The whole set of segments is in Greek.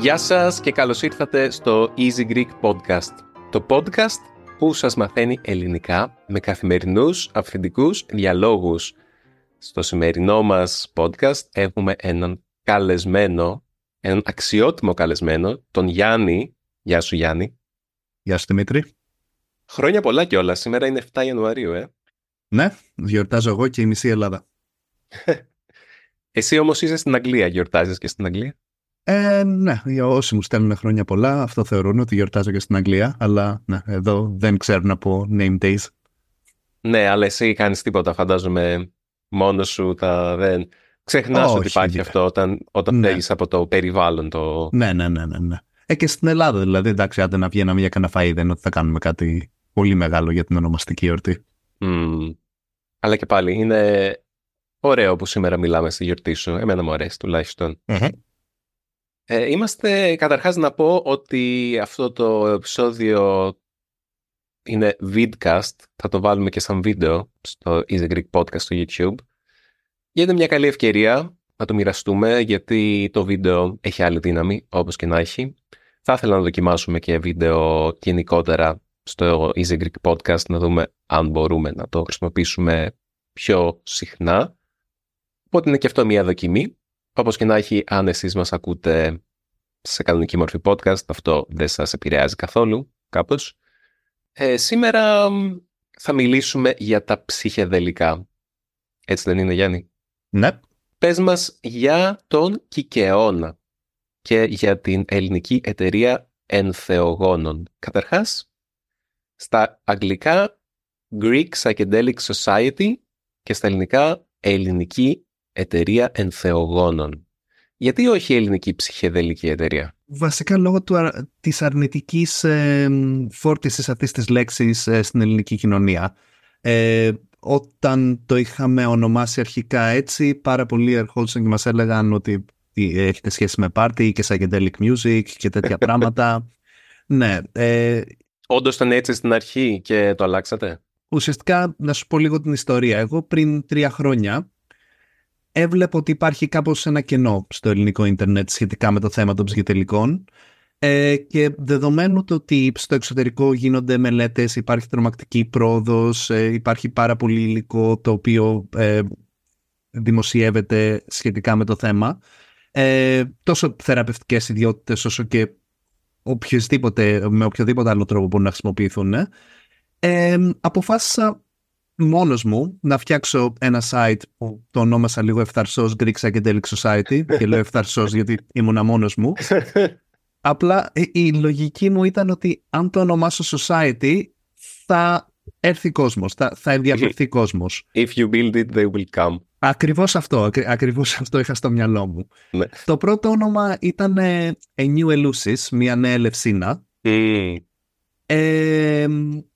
Γεια σας και καλώς ήρθατε στο Easy Greek Podcast. Το podcast που σας μαθαίνει ελληνικά με καθημερινούς αυθεντικούς διαλόγους. Στο σημερινό μας podcast έχουμε έναν καλεσμένο, έναν αξιότιμο καλεσμένο, τον Γιάννη. Γεια σου Γιάννη. Γεια σου Δημήτρη. Χρόνια πολλά κιόλας. Σήμερα είναι 7 Ιανουαρίου, ε. Ναι, γιορτάζω εγώ και η μισή Ελλάδα. Εσύ όμως είσαι στην Αγγλία, γιορτάζεις και στην Αγγλία; Ε, ναι, για όσοι μου στέλνουν χρόνια πολλά, αυτό θεωρούν ότι γιορτάζω και στην Αγγλία, αλλά ναι, εδώ δεν ξέρουν από name days. Ναι, αλλά εσύ κάνεις τίποτα, φαντάζομαι, μόνος σου τα δεν... Ξεχνάς ότι υπάρχει αυτό όταν, όταν ναι. από το περιβάλλον. Το... Ναι, ναι, ναι, ναι, ναι. Ε, και στην Ελλάδα δηλαδή, εντάξει, άντε να βγαίναμε για κανένα φαΐ, δεν είναι ότι θα κάνουμε κάτι πολύ μεγάλο για την ονομαστική εορτή. Mm. Αλλά και πάλι, είναι ωραίο που σήμερα μιλάμε στη γιορτή σου. Εμένα μου αρέσει τουλάχιστον. Mm-hmm. Ε, είμαστε καταρχάς να πω ότι αυτό το επεισόδιο είναι vidcast. Θα το βάλουμε και σαν βίντεο στο Easy Greek Podcast στο YouTube. Είναι μια καλή ευκαιρία να το μοιραστούμε γιατί το βίντεο έχει άλλη δύναμη όπως και να έχει. Θα ήθελα να δοκιμάσουμε και βίντεο γενικότερα στο Easy Greek Podcast να δούμε αν μπορούμε να το χρησιμοποιήσουμε πιο συχνά. Οπότε είναι και αυτό μια δοκιμή. Όπως και να έχει, αν εσείς μας ακούτε σε κανονική μορφή podcast, αυτό δεν σας επηρεάζει καθόλου, κάπως. Ε, σήμερα θα μιλήσουμε για τα ψυχεδελικά. Έτσι δεν είναι, Γιάννη; Ναι. Πες μας για τον Κικαιώνα και για την ελληνική εταιρεία ενθεογόνων. Καταρχάς, στα αγγλικά Greek Psychedelic Society και στα ελληνικά Ελληνική Εταιρεία Ενθεογόνων. Γιατί όχι η ελληνική ψυχεδελική εταιρεία; Βασικά λόγω του, της αρνητικής ε, φόρτισης αυτής της λέξης ε, στην ελληνική κοινωνία. Ε, όταν το είχαμε ονομάσει αρχικά έτσι, πάρα πολλοί ερχόντουσαν και μας έλεγαν ότι έχετε σχέση με πάρτι και psychedelic music και τέτοια πράγματα. Ναι. Ε, Όντως ήταν έτσι στην αρχή και το αλλάξατε; Ουσιαστικά, να σου πω λίγο την ιστορία. Εγώ πριν τρία χρόνια έβλεπα ότι υπάρχει κάπως ένα κενό στο ελληνικό ίντερνετ σχετικά με το θέμα των ψυχητελικών ε, και δεδομένου το ότι στο εξωτερικό γίνονται μελέτες, υπάρχει τρομακτική πρόοδος, ε, υπάρχει πάρα πολύ υλικό το οποίο ε, δημοσιεύεται σχετικά με το θέμα, ε, τόσο θεραπευτικές ιδιότητες όσο και οποιοδήποτε, με οποιοδήποτε άλλο τρόπο μπορούν να χρησιμοποιηθούν, ε, αποφάσισα μόνος μου να φτιάξω ένα site που το ονόμασα λίγο ευθαρσός Greek Psychedelic Society και λέω ευθαρσός γιατί ήμουνα μόνος μου. Απλά ε, η λογική μου ήταν ότι αν το ονομάσω society θα έρθει κόσμος, θα, θα ενδιαφερθεί κόσμος. If you build it, they will come. Ακριβώς αυτό, ακριβώς αυτό είχα στο μυαλό μου. Ναι. Το πρώτο όνομα ήταν ε, A New Eleusis, μια νέα ελευσίνα. Ε,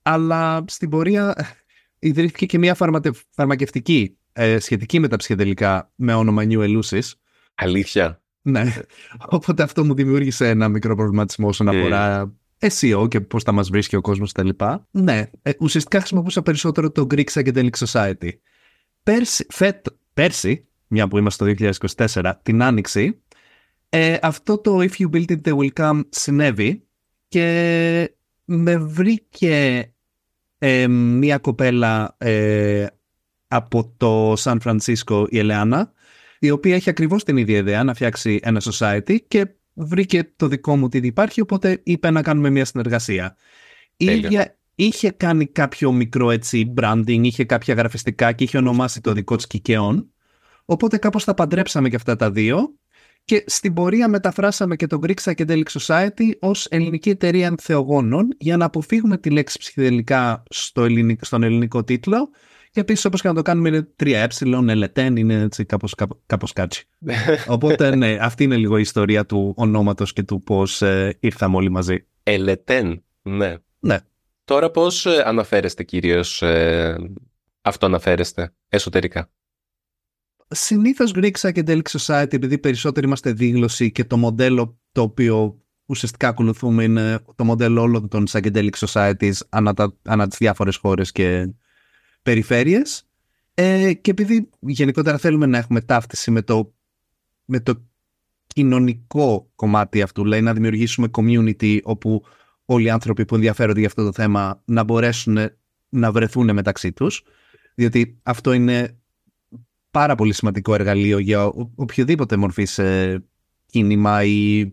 αλλά στην πορεία ιδρύθηκε και μια φαρματε... φαρμακευτική ε, σχετική με τα ψυχεδελικά με όνομα New Eleusis. Αλήθεια. Ναι. Οπότε αυτό μου δημιούργησε ένα μικρό προβληματισμό όσον αφορά SEO και πώς θα μας βρίσκει ο κόσμος κτλ. Ναι. Ε, ουσιαστικά χρησιμοποιούσα περισσότερο το Greek Psychedelic Society. Πέρσι, φέτο, πέρσι, μια που είμαστε το 2024, την Άνοιξη, ε, αυτό το If You Build It They Will Come συνέβη και με βρήκε ε, μία κοπέλα ε, από το Σαν Φρανσίσκο, η Ελεάνα, η οποία έχει ακριβώς την ίδια ιδέα να φτιάξει ένα society και βρήκε το δικό μου τι υπάρχει, οπότε είπε να κάνουμε μια συνεργασία. Η ίδια είχε κάνει κάποιο μικρό έτσι branding, είχε κάποια γραφιστικά και είχε ονομάσει το δικό της Κικαιών, οπότε κάπως τα παντρέψαμε και αυτά τα δύο και στην πορεία μεταφράσαμε και το Greek Psychedelic Society ως ελληνική εταιρεία θεογόνων για να αποφύγουμε τη λέξη ψυχεδελικά στο ελληνικό, στον ελληνικό τίτλο και επίση όπως και να το κάνουμε είναι 3ε, ελετέν, είναι έτσι κάπως, κάπως κάτσι. Οπότε ναι, αυτή είναι λίγο η ιστορία του ονόματος και του πώς ε, ήρθαμε όλοι μαζί. Ελετέν, ναι. Ναι. Τώρα πώς ε, αναφέρεστε κυρίως, ε, αυτό αναφέρεστε εσωτερικά; Συνήθως Greek Psychedelic Society, επειδή περισσότεροι είμαστε δίγλωση και το μοντέλο το οποίο ουσιαστικά ακολουθούμε είναι το μοντέλο όλων των Psychedelic Societies ανά, τα, ανά τις διάφορες χώρες και περιφέρειες ε, και επειδή γενικότερα θέλουμε να έχουμε ταύτιση με το, με το κοινωνικό κομμάτι αυτού, δηλαδή να δημιουργήσουμε community όπου όλοι οι άνθρωποι που ενδιαφέρονται για αυτό το θέμα να μπορέσουν να βρεθούν μεταξύ τους, διότι αυτό είναι πάρα πολύ σημαντικό εργαλείο για οποιοδήποτε μορφής σε κίνημα ή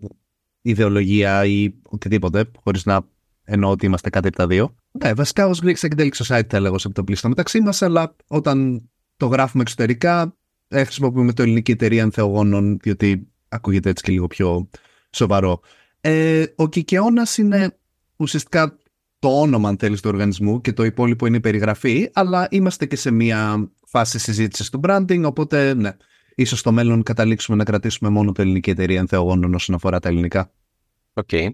ιδεολογία ή οτιδήποτε, χωρίς να εννοώ ότι είμαστε κάτι από τα δύο. Ναι, βασικά ως Greek Psychedelic Society θα λέγω σε το πλήστο μεταξύ μας, αλλά όταν το γράφουμε εξωτερικά, ε, χρησιμοποιούμε το ελληνική εταιρεία ανθεογόνων, διότι ακούγεται έτσι και λίγο πιο σοβαρό. Ε, ο Κυκεώνας είναι ουσιαστικά το όνομα αν θέλεις του οργανισμού και το υπόλοιπο είναι η περιγραφή, αλλά είμαστε και σε μια φάση συζήτησης του branding, οπότε ναι, ίσως στο μέλλον καταλήξουμε να κρατήσουμε μόνο το ελληνική εταιρεία ενθεογόνων όσον αφορά τα ελληνικά. OK. Okay.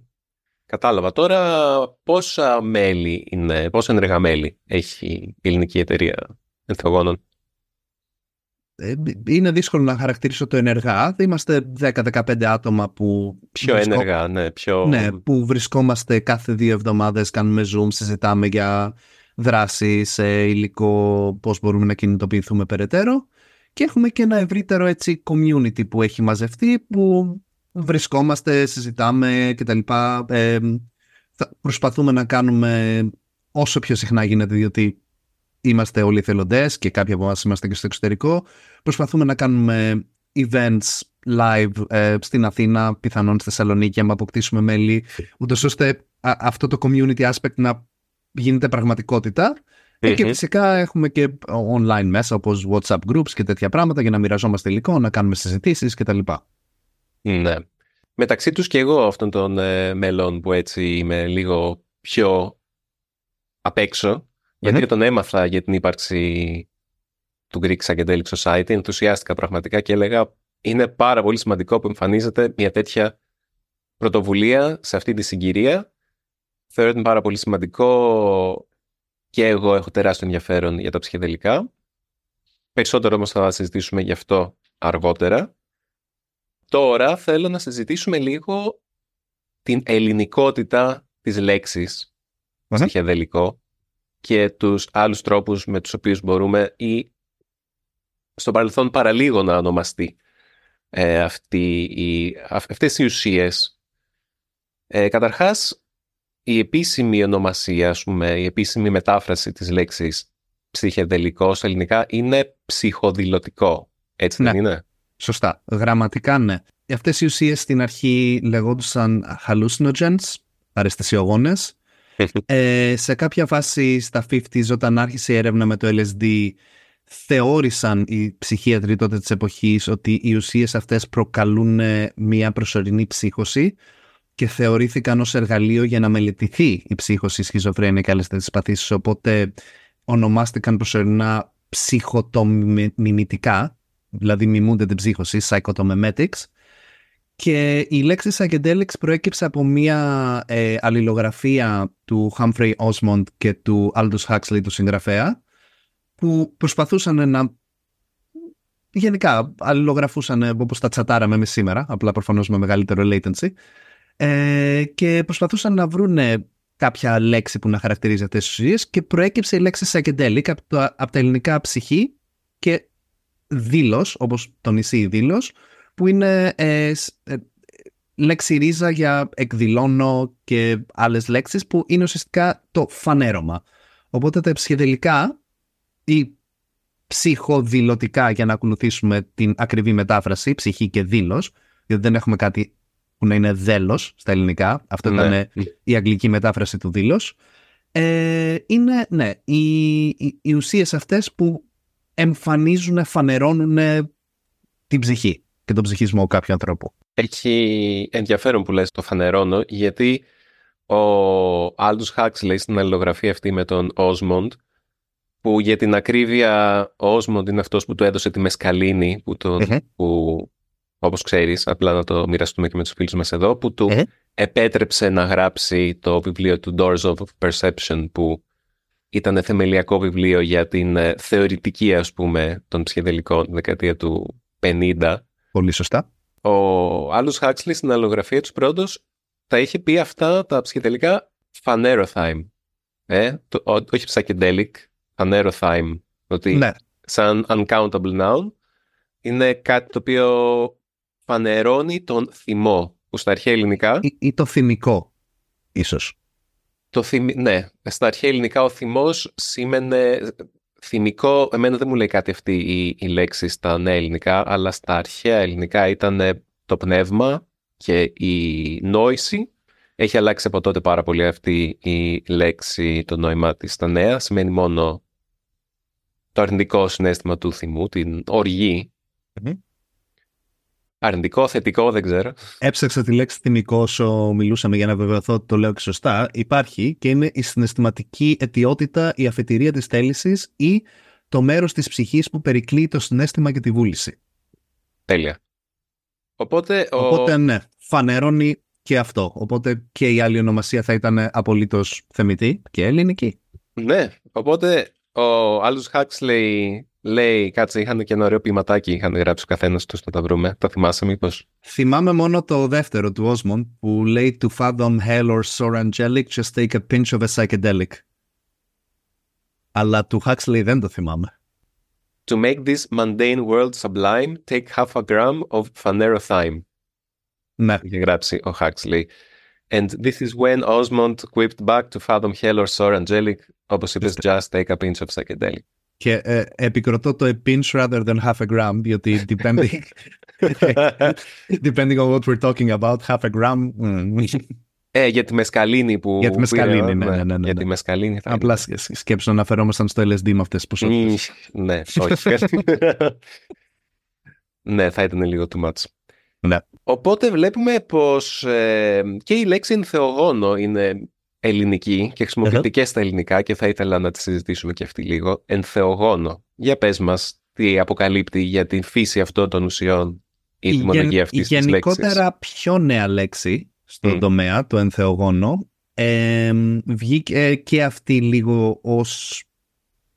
Κατάλαβα. Τώρα πόσα μέλη είναι, πόσα ενεργά μέλη έχει η ελληνική εταιρεία ενθεογόνων. Ε, είναι δύσκολο να χαρακτηρίσω το ενεργά. Είμαστε 10-15 άτομα που... Πιο ενεργά, ναι. Πιο... Ναι, που βρισκόμαστε κάθε δύο εβδομάδες, κάνουμε zoom, συζητάμε για δράσεις, υλικό, πώς μπορούμε να κινητοποιηθούμε περαιτέρω. Και έχουμε και ένα ευρύτερο έτσι community που έχει μαζευτεί, που βρισκόμαστε, συζητάμε κτλ. Ε, προσπαθούμε να κάνουμε όσο πιο συχνά γίνεται, διότι είμαστε όλοι εθελοντές και κάποιοι από εμάς είμαστε και στο εξωτερικό. Προσπαθούμε να κάνουμε events live ε, στην Αθήνα, πιθανόν στη Θεσσαλονίκη, να αποκτήσουμε μέλη, ούτως ώστε αυτό το community aspect να γίνεται πραγματικότητα. Ε, και φυσικά έχουμε και online μέσα όπως WhatsApp groups και τέτοια πράγματα για να μοιραζόμαστε υλικό, να κάνουμε συζητήσεις κτλ. Ναι. Μεταξύ τους και εγώ αυτών των ε, μελών που έτσι είμαι λίγο πιο απ' έξω γιατί τον έμαθα για την ύπαρξη του Greek Psychedelic Society, ενθουσιάστηκα πραγματικά και έλεγα είναι πάρα πολύ σημαντικό που εμφανίζεται μια τέτοια πρωτοβουλία σε αυτή τη συγκυρία. Θεωρώ ότι είναι πάρα πολύ σημαντικό και εγώ έχω τεράστιο ενδιαφέρον για τα ψυχεδελικά. Περισσότερο όμως θα συζητήσουμε γι' αυτό αργότερα. Τώρα θέλω να συζητήσουμε λίγο την ελληνικότητα της λέξης ψυχεδελικό και τους άλλους τρόπους με τους οποίους μπορούμε ή στο παρελθόν παραλίγο να ονομαστεί ε, αυτή η, αυτές οι ουσίες. Ε, καταρχάς, η επίσημη ονομασία, ας πούμε, η επίσημη μετάφραση της λέξης ψυχεδελικό στα ελληνικά είναι ψυχοδηλωτικό. Έτσι δεν ναι. είναι; Σωστά. Γραμματικά ναι. Αυτές οι ουσίες στην αρχή λεγόντουσαν hallucinogens, αρεστασιογόνες, ε, σε κάποια φάση στα 50s όταν άρχισε η έρευνα με το LSD θεώρησαν οι ψυχίατροι τότε της εποχής ότι οι ουσίες αυτές προκαλούν μια προσωρινή ψύχωση και θεωρήθηκαν ως εργαλείο για να μελετηθεί η ψύχωση, η σχιζοφρένεια και άλλες τέτοιες παθήσεις οπότε ονομάστηκαν προσωρινά ψυχοτομιμητικά δηλαδή μιμούνται την ψύχωση, psychotomimetics και η λέξη psychedelics προέκυψε από μια ε, αλληλογραφία του Humphrey Osmond και του Aldous Huxley, του συγγραφέα, που προσπαθούσαν να γενικά αλληλογραφούσαν όπως τα τσατάραμε εμείς σήμερα, απλά προφανώς με μεγαλύτερο latency, ε, και προσπαθούσαν να βρούνε κάποια λέξη που να χαρακτηρίζει αυτές τις ουσίες και προέκυψε η λέξη psychedelic από, το, από τα ελληνικά ψυχή και δήλος, όπως το νησί δήλος, που είναι ε, ε, λέξη ρίζα για εκδηλώνω και άλλες λέξεις που είναι ουσιαστικά το φανέρωμα. Οπότε τα ψυχεδελικά ή ψυχοδηλωτικά για να ακολουθήσουμε την ακριβή μετάφραση, ψυχή και δήλος, γιατί δεν έχουμε κάτι που να είναι δέλος στα ελληνικά, αυτό ναι. ήταν η αγγλική μετάφραση του δήλος, ε, είναι ναι, οι, οι, οι ουσίες αυτές που εμφανίζουν, φανερώνουν την ψυχή και τον ψυχισμό κάποιου ανθρώπου. Έχει ενδιαφέρον που λες το φανερώνω, γιατί ο Aldous Huxley στην αλληλογραφία αυτή με τον Osmond, που για την ακρίβεια ο Osmond είναι αυτός που του έδωσε τη μεσκαλίνη, που, τον, mm που όπως ξέρεις, απλά να το μοιραστούμε και με τους φίλους μας εδώ, που του επέτρεψε να γράψει το βιβλίο του Doors of Perception, που ήταν θεμελιακό βιβλίο για την ε, θεωρητική ας πούμε των ψυχεδελικών δεκαετία του 50. Πολύ σωστά. Ο άλλος Huxley στην αλλογραφία του πρώτος θα είχε πει αυτά τα ψυχεδελικά phanerothime. Ε, το, όχι psychedelic, phanerothime. Ότι Ναι. σαν uncountable noun είναι κάτι το οποίο φανερώνει τον θυμό που στα αρχαία ελληνικά Ή, ή το θυμικό, ίσως. Το θυμ... ναι, στα αρχαία ελληνικά ο θυμός σήμαινε θυμικό, εμένα δεν μου λέει κάτι αυτή η, η λέξη στα νέα ελληνικά αλλά στα αρχαία ελληνικά ήταν το πνεύμα και η νόηση. Έχει αλλάξει από τότε πάρα πολύ αυτή η λέξη το νόημα της στα νέα. Σημαίνει μόνο το αρνητικό συνέστημα του θυμού, την οργή. Μμμ. Αρνητικό, θετικό, δεν ξέρω Έψαξα τη λέξη θυμικό όσο μιλούσαμε για να βεβαιωθώ ότι το λέω και σωστά. Υπάρχει και είναι η συναισθηματική αιτιότητα, η αφετηρία της θέλησης ή το μέρος της ψυχής που περικλεί το συνέστημα και τη βούληση. τέλεια οπότε, ο... Οπότε ναι, φανερώνει και αυτό. Οπότε και η άλλη ονομασία θα ήταν απολύτως θεμητή και ελληνική. Ναι, οπότε ο άλλος Huxley λέει, κάτσε, είχαν και ένα ωραίο ποιηματάκι, είχαν γράψει ο καθένας τους, να τα βρούμε. Τα θυμάσαι μήπως? Θυμάμαι μόνο το δεύτερο του Osmond που λέει To fathom hell or soar angelic, just take a pinch of a psychedelic. Αλλά του Huxley δεν το θυμάμαι. To make this mundane world sublime, take half a gram of phanerothime. Ναι. Είχε γράψει ο Huxley. And this is when Osmond quipped back to fathom hell or soar angelic, όπως είπες, just take a pinch of psychedelic. Και ε, επικροτώ το a pinch rather than half a gram, διότι depending, depending on what we're talking about, half a gram. mm, Ε, για τη μεσκαλίνη που... Για τη που μεσκαλίνη, είναι, ναι, ναι, ναι, ναι, Για ναι. τη μεσκαλίνη θα Απλά σκ- σκέψου να αναφερόμασταν στο LSD με αυτές τις ποσότητες. Μμμ, Ναι, όχι. ναι, θα ήταν λίγο too much. Ναι. Οπότε βλέπουμε πως ε, και η λέξη ενθεογόνο είναι ελληνική και χρησιμοποιείται και στα ελληνικά και θα ήθελα να τη συζητήσουμε και αυτή λίγο. Ενθεογόνο. Για πες μας τι αποκαλύπτει για την φύση αυτών των ουσιών η γεν- ετοιμολογία αυτής της λέξης. γενικότερα πιο νέα λέξη στον Μμ. τομέα, το ενθεογόνο, ε, βγήκε και αυτή λίγο ως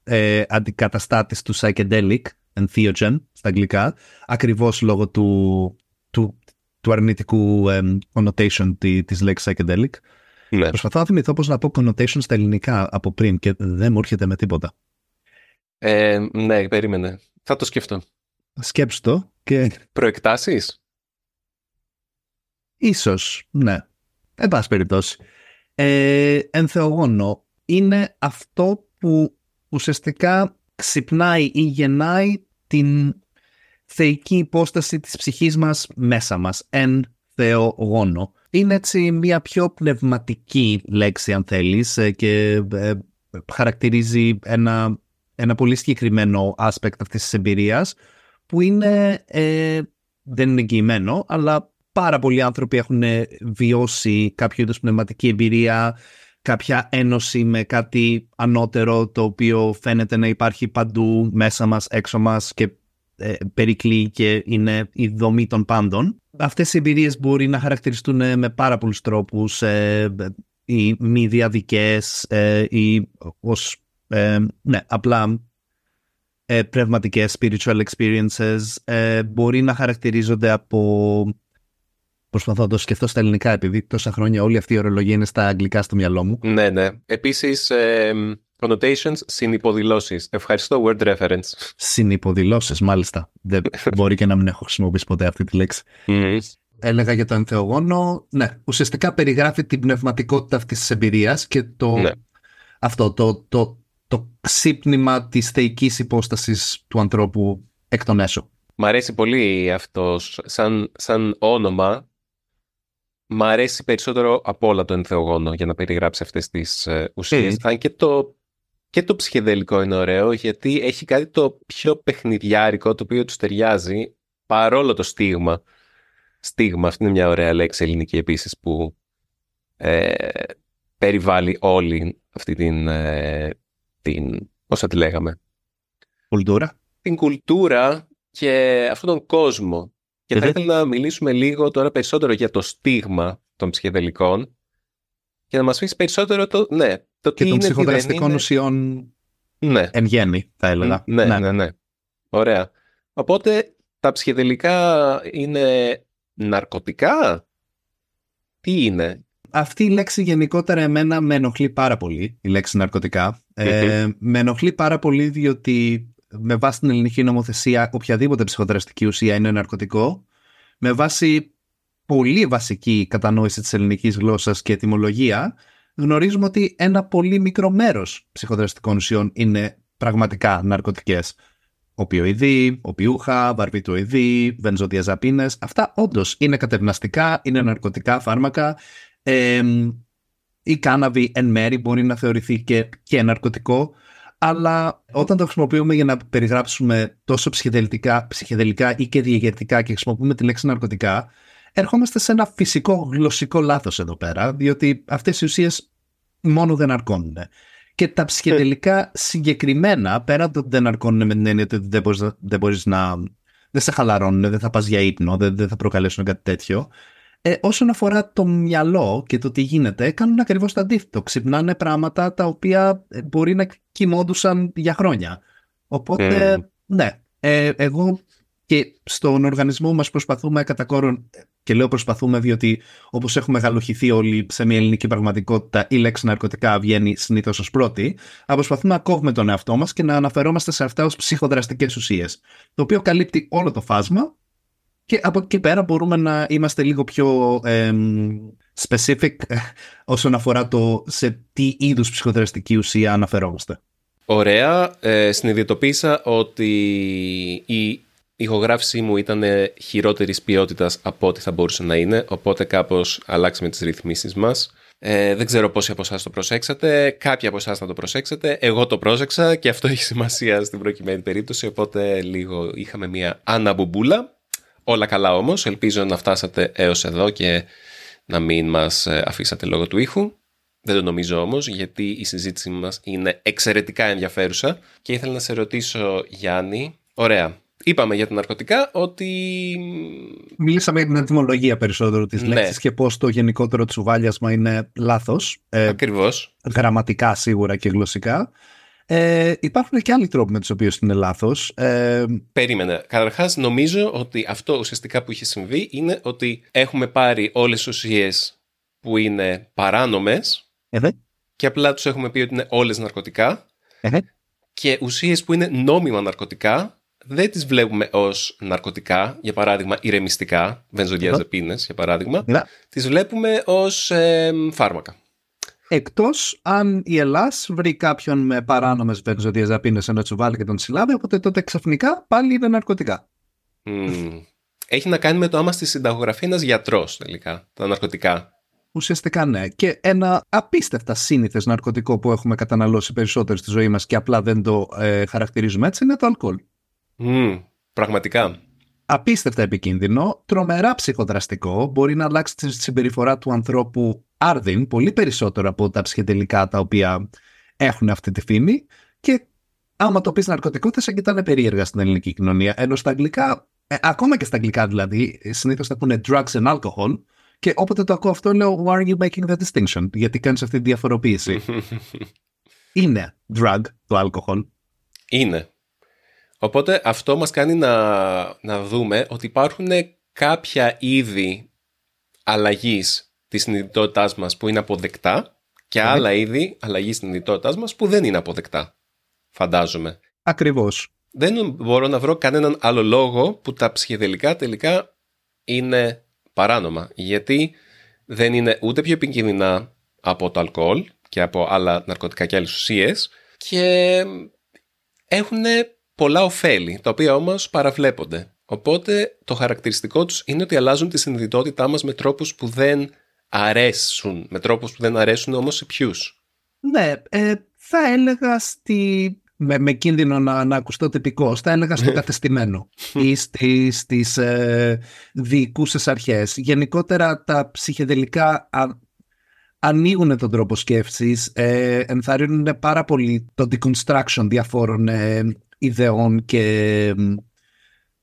ε, αντικαταστάτης του psychedelic, entheogen στα αγγλικά, ακριβώς λόγω του, του, του αρνητικού ε, connotation τη, της λέξης psychedelic. Ναι. Προσπαθώ να θυμηθώ πώς να πω connotation στα ελληνικά από πριν και δεν μου έρχεται με τίποτα. Ε, ναι, περίμενε. Θα το σκεφτώ. Σκέψου το και Προεκτάσεις; Ίσως, ναι. Εν πάση περιπτώσει. Ε, ενθεογόνο είναι αυτό που ουσιαστικά ξυπνάει ή γεννάει την θεϊκή υπόσταση της ψυχής μας μέσα μας. Εν θεογόνο. Είναι έτσι μια πιο πνευματική λέξη αν θέλεις ε, και ε, χαρακτηρίζει ένα, ένα πολύ συγκεκριμένο aspect αυτής της εμπειρίας που είναι, ε, δεν είναι εγγυημένο, αλλά πάρα πολλοί άνθρωποι έχουν βιώσει κάποιο είδους πνευματική εμπειρία, κάποια ένωση με κάτι ανώτερο το οποίο φαίνεται να υπάρχει παντού μέσα μας, έξω μας και ε, περικλεί και είναι η δομή των πάντων. Αυτές οι εμπειρίες μπορεί να χαρακτηριστούν με πάρα πολλούς τρόπους ε, ή μη διαδικές ε, ή ως ε, ναι, απλά ε, πνευματικές spiritual experiences ε, μπορεί να χαρακτηρίζονται από προσπαθώ να το σκεφτώ στα ελληνικά επειδή τόσα χρόνια όλη αυτή η ορολογία είναι στα αγγλικά στο μυαλό μου Ναι, ναι. Επίσης, ε, connotations, συνυποδηλώσεις. Ευχαριστώ, word reference. συνυποδηλώσεις μάλιστα δεν μπορεί και να μην έχω χρησιμοποιήσει ποτέ αυτή τη λέξη έλεγα για το ενθεογόνο ναι, ουσιαστικά περιγράφει την πνευματικότητα αυτής της εμπειρίας και το, Ναι. αυτό το, το, το ξύπνημα της θεϊκής υπόστασης του ανθρώπου εκ των έσω Μ' αρέσει πολύ αυτός σαν, σαν όνομα. Μ' αρέσει περισσότερο από όλα το ενθεογόνο για να περιγράψει αυτές τις ε, ουσίες. Ε. Αν και το, και το ψυχεδελικό είναι ωραίο γιατί έχει κάτι το πιο παιχνιδιάρικο το οποίο τους ταιριάζει παρόλο το στίγμα. Στίγμα, αυτή είναι μια ωραία λέξη ελληνική επίσης που ε, περιβάλλει όλη αυτή την, ε, την πώς θα τη λέγαμε, κουλτούρα την κουλτούρα και αυτόν τον κόσμο. Και θα Μμμ. ήθελα να μιλήσουμε λίγο τώρα περισσότερο για το στίγμα των ψυχεδελικών και να μας πεις περισσότερο το, ναι, το και των ψυχοδραστικών είναι... ουσιών ναι. εν γέννη, θα έλεγα. Ναι, ναι, ναι, ναι. Ωραία. Οπότε τα ψυχεδελικά είναι ναρκωτικά; Τι είναι; Αυτή η λέξη γενικότερα εμένα με ενοχλεί πάρα πολύ, η λέξη ναρκωτικά. Ε, με ενοχλεί πάρα πολύ διότι με βάση την ελληνική νομοθεσία οποιαδήποτε ψυχοδραστική ουσία είναι ναρκωτικό. Με βάση πολύ βασική κατανόηση της ελληνικής γλώσσας και ετοιμολογία γνωρίζουμε ότι ένα πολύ μικρό μέρος ψυχοδραστικών ουσιών είναι πραγματικά ναρκωτικές. Οπιοειδή, οπιούχα, βαρβιτοειδή, βενζοδιαζαπίνες. Αυτά όντως είναι κατευναστικά, είναι ναρκωτικά φάρμακα. Ε, η κάναβη εν μέρη μπορεί να θεωρηθεί και, και ναρκωτικό αλλά όταν το χρησιμοποιούμε για να περιγράψουμε τόσο ψυχεδελικά, ψυχεδελικά ή και διαγερτικά και χρησιμοποιούμε τη λέξη ναρκωτικά, ερχόμαστε σε ένα φυσικό γλωσσικό λάθος εδώ πέρα, διότι αυτές οι ουσίες μόνο δεν αρκώνουν. Και τα ψυχεδελικά συγκεκριμένα, πέρα από το ότι δεν αρκώνουν με την έννοια ότι δεν μπορείς, δεν μπορείς να... δεν σε χαλαρώνουν, δεν θα πας για ύπνο, δεν, δεν θα προκαλέσουν κάτι τέτοιο. Ε, όσον αφορά το μυαλό και το τι γίνεται, κάνουν ακριβώς το αντίθετο. Ξυπνάνε πράγματα τα οποία ε, μπορεί να κοιμόντουσαν για χρόνια. Οπότε, ναι, ε, εγώ και στον οργανισμό μας προσπαθούμε κατά κόρον, και λέω προσπαθούμε διότι όπως έχουμε γαλοχηθεί όλοι σε μια ελληνική πραγματικότητα η λέξη ναρκωτικά βγαίνει συνήθως ως πρώτη, αλλά προσπαθούμε να κόβουμε τον εαυτό μας και να αναφερόμαστε σε αυτά ως ψυχοδραστικές ουσίες, το οποίο καλύπτει όλο το φάσμα και από εκεί πέρα μπορούμε να είμαστε λίγο πιο ε, specific όσον αφορά το σε τι είδους ψυχοδραστική ουσία αναφερόμαστε. Ωραία. Ε, συνειδητοποίησα ότι η ηχογράφησή μου ήταν χειρότερης ποιότητας από ό,τι θα μπορούσε να είναι, οπότε κάπως αλλάξαμε τις ρυθμίσεις μας. Ε, δεν ξέρω πόσοι από εσάς το προσέξατε. Κάποιοι από εσάς θα το προσέξετε. Εγώ το πρόσεξα και αυτό έχει σημασία στην προκειμένη περίπτωση. Οπότε λίγο είχαμε μια αναμπουμπούλα. Όλα καλά όμως, ελπίζω να φτάσατε έως εδώ και να μην μας ε, αφήσατε λόγω του ήχου. Δεν το νομίζω όμως, γιατί η συζήτηση μας είναι εξαιρετικά ενδιαφέρουσα και ήθελα να σε ρωτήσω, Γιάννη, ωραία, είπαμε για τα ναρκωτικά ότι... Μιλήσαμε για την ετοιμολογία περισσότερο της ναι. λέξης και πώς το γενικότερο τσουβάλιασμα είναι λάθος. Ε, Ακριβώς. Γραμματικά σίγουρα και γλωσσικά. Ε, υπάρχουν και άλλοι τρόποι με τους οποίους είναι λάθος. Ε, Περίμενε. Καταρχάς, νομίζω ότι αυτό ουσιαστικά που έχει συμβεί είναι ότι έχουμε πάρει όλες τις ουσίες που είναι παράνομες και απλά τους έχουμε πει ότι είναι όλες ναρκωτικά. Και ουσίες που είναι νόμιμα ναρκωτικά δεν τις βλέπουμε ως ναρκωτικά, για παράδειγμα ηρεμιστικά, βενζοδιαζεπίνες για παράδειγμα, τις βλέπουμε ως ε, φάρμακα. Εκτός αν η Ελλάς βρει κάποιον με παράνομες βενζοδιαζαπίνες να τσουβάλει και τον συλλάβει, οπότε τότε ξαφνικά πάλι είναι ναρκωτικά. Έχει να κάνει με το άμα στη συνταγογραφία ένας γιατρός τελικά, τα ναρκωτικά. Ουσιαστικά ναι. Και ένα απίστευτα σύνηθες ναρκωτικό που έχουμε καταναλώσει περισσότερο στη ζωή μας και απλά δεν το ε, χαρακτηρίζουμε έτσι είναι το αλκοόλ. Mm, πραγματικά. Απίστευτα επικίνδυνο, τρομερά ψυχοδραστικό, μπορεί να αλλάξει τη συμπεριφορά του ανθρώπου άρδιν πολύ περισσότερο από τα ψυχεδελικά τα οποία έχουν αυτή τη φήμη και άμα το πεις ναρκωτικό θα σε κοιτάνε περίεργα στην ελληνική κοινωνία. Ενώ στα αγγλικά, ε, ακόμα και στα αγγλικά δηλαδή, συνήθως θα πούνε drugs and alcohol και όποτε το ακούω αυτό λέω why are you making that distinction, γιατί κάνεις αυτή τη διαφοροποίηση. Είναι drug το alcohol. Είναι. Οπότε αυτό μας κάνει να, να δούμε ότι υπάρχουν κάποια είδη αλλαγής της συνειδητότητάς μας που είναι αποδεκτά και άλλα είδη αλλαγής της συνειδητότητάς μας που δεν είναι αποδεκτά. Φαντάζομαι. Ακριβώς. Δεν μπορώ να βρω κανέναν άλλο λόγο που τα ψυχεδελικά τελικά είναι παράνομα. Γιατί δεν είναι ούτε πιο επικίνδυνα από το αλκοόλ και από άλλα ναρκωτικά και άλλες ουσίες και έχουν πολλά ωφέλη, τα οποία όμως παραβλέπονται. Οπότε το χαρακτηριστικό τους είναι ότι αλλάζουν τη συνειδητότητά μας με τρόπους που δεν αρέσουν, με τρόπους που δεν αρέσουν όμως σε ποιους. Ναι, ε, θα έλεγα στη... Με, με κίνδυνο να, να ακουστώ τυπικό, θα έλεγα στο κατεστημένο ή στις, στις ε, διοικούσες αρχές. Γενικότερα τα ψυχεδελικά ανοίγουν τον τρόπο σκέψης, ε, ενθαρρύνουν πάρα πολύ το deconstruction διαφόρων ε, ιδεών και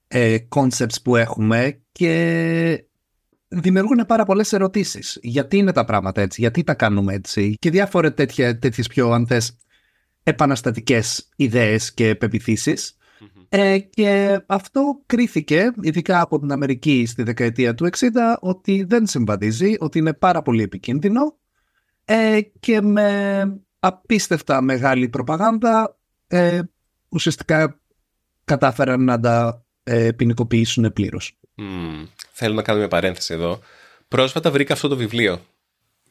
ε, concepts που έχουμε και δημιουργούν πάρα πολλές ερωτήσεις. Γιατί είναι τα πράγματα έτσι, γιατί τα κάνουμε έτσι και διάφορε τέτοιες πιο, αν θες, επαναστατικές ιδέες και πεπιθήσεις. Ε, και αυτό κρίθηκε, ειδικά από την Αμερική στη δεκαετία του 60, ότι δεν συμβαδίζει, ότι είναι πάρα πολύ επικίνδυνο ε, και με απίστευτα μεγάλη προπαγάνδα ε, ουσιαστικά κατάφεραν να τα ε, ποινικοποιήσουν πλήρως. Mm. Θέλω να κάνω μια παρένθεση εδώ. Πρόσφατα βρήκα αυτό το βιβλίο.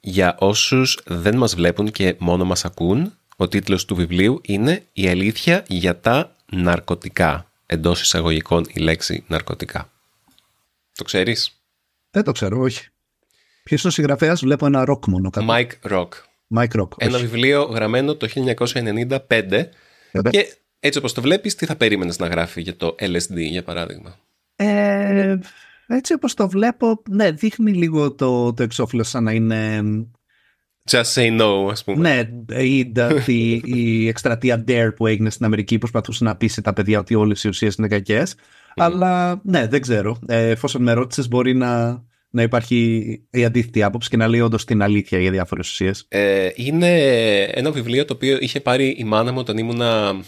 Για όσους δεν μας βλέπουν και μόνο μας ακούν, ο τίτλος του βιβλίου είναι «Η αλήθεια για τα ναρκωτικά». Εντός εισαγωγικών η λέξη ναρκωτικά. Το ξέρεις; Δεν το ξέρω, όχι. Ποιος είναι ο συγγραφέας, βλέπω ένα ροκ μόνο. Κάτω. Mike Rock. Mike Rock. Ένα βιβλίο γραμμένο το 1995 και έτσι όπως το βλέπεις, τι θα περίμενες να γράφει για το LSD, για παράδειγμα; Ε, έτσι όπως το βλέπω, ναι, δείχνει λίγο το, το εξώφυλλο σαν να είναι... Just say no, ας πούμε. Ναι, η, η, η εκστρατεία DARE που έγινε στην Αμερική προσπαθούσε να πείσει τα παιδιά ότι όλες οι ουσίες είναι κακές. Αλλά ναι, δεν ξέρω. Ε, εφόσον με ρώτησες, μπορεί να, να υπάρχει η αντίθετη άποψη και να λέει όντως την αλήθεια για διάφορες ουσίες. Ε, είναι ένα βιβλίο το οποίο είχε πάρει η μάνα μου όταν ήμουνα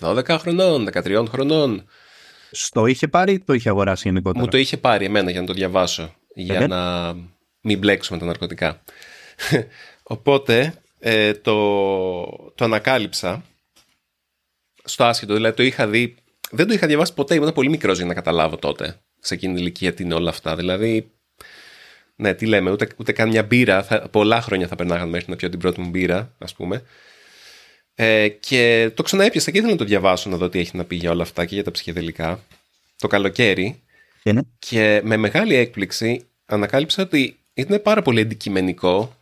12 χρονών, 13 χρονών. Στο είχε πάρει ή το είχε αγοράσει γενικότερα; Μου το είχε πάρει εμένα για να το διαβάσω. Για να μην μπλέξουμε τα ναρκωτικά. Οπότε ε, το, το ανακάλυψα στο άσχετο. Δηλαδή το είχα δει. Δεν το είχα διαβάσει ποτέ. Ήμουν πολύ μικρός για να καταλάβω τότε σε εκείνη την ηλικία τι είναι όλα αυτά. Δηλαδή. Ναι, τι λέμε, ούτε, ούτε καν μια μπύρα. Θα, πολλά χρόνια θα περνάγαν μέχρι να πιω την πρώτη μου μπύρα, ας πούμε. Ε, και το ξαναέπιασα και ήθελα να το διαβάσω να δω τι έχει να πει για όλα αυτά και για τα ψυχεδελικά το καλοκαίρι. Και με μεγάλη έκπληξη ανακάλυψα ότι ήταν πάρα πολύ αντικειμενικό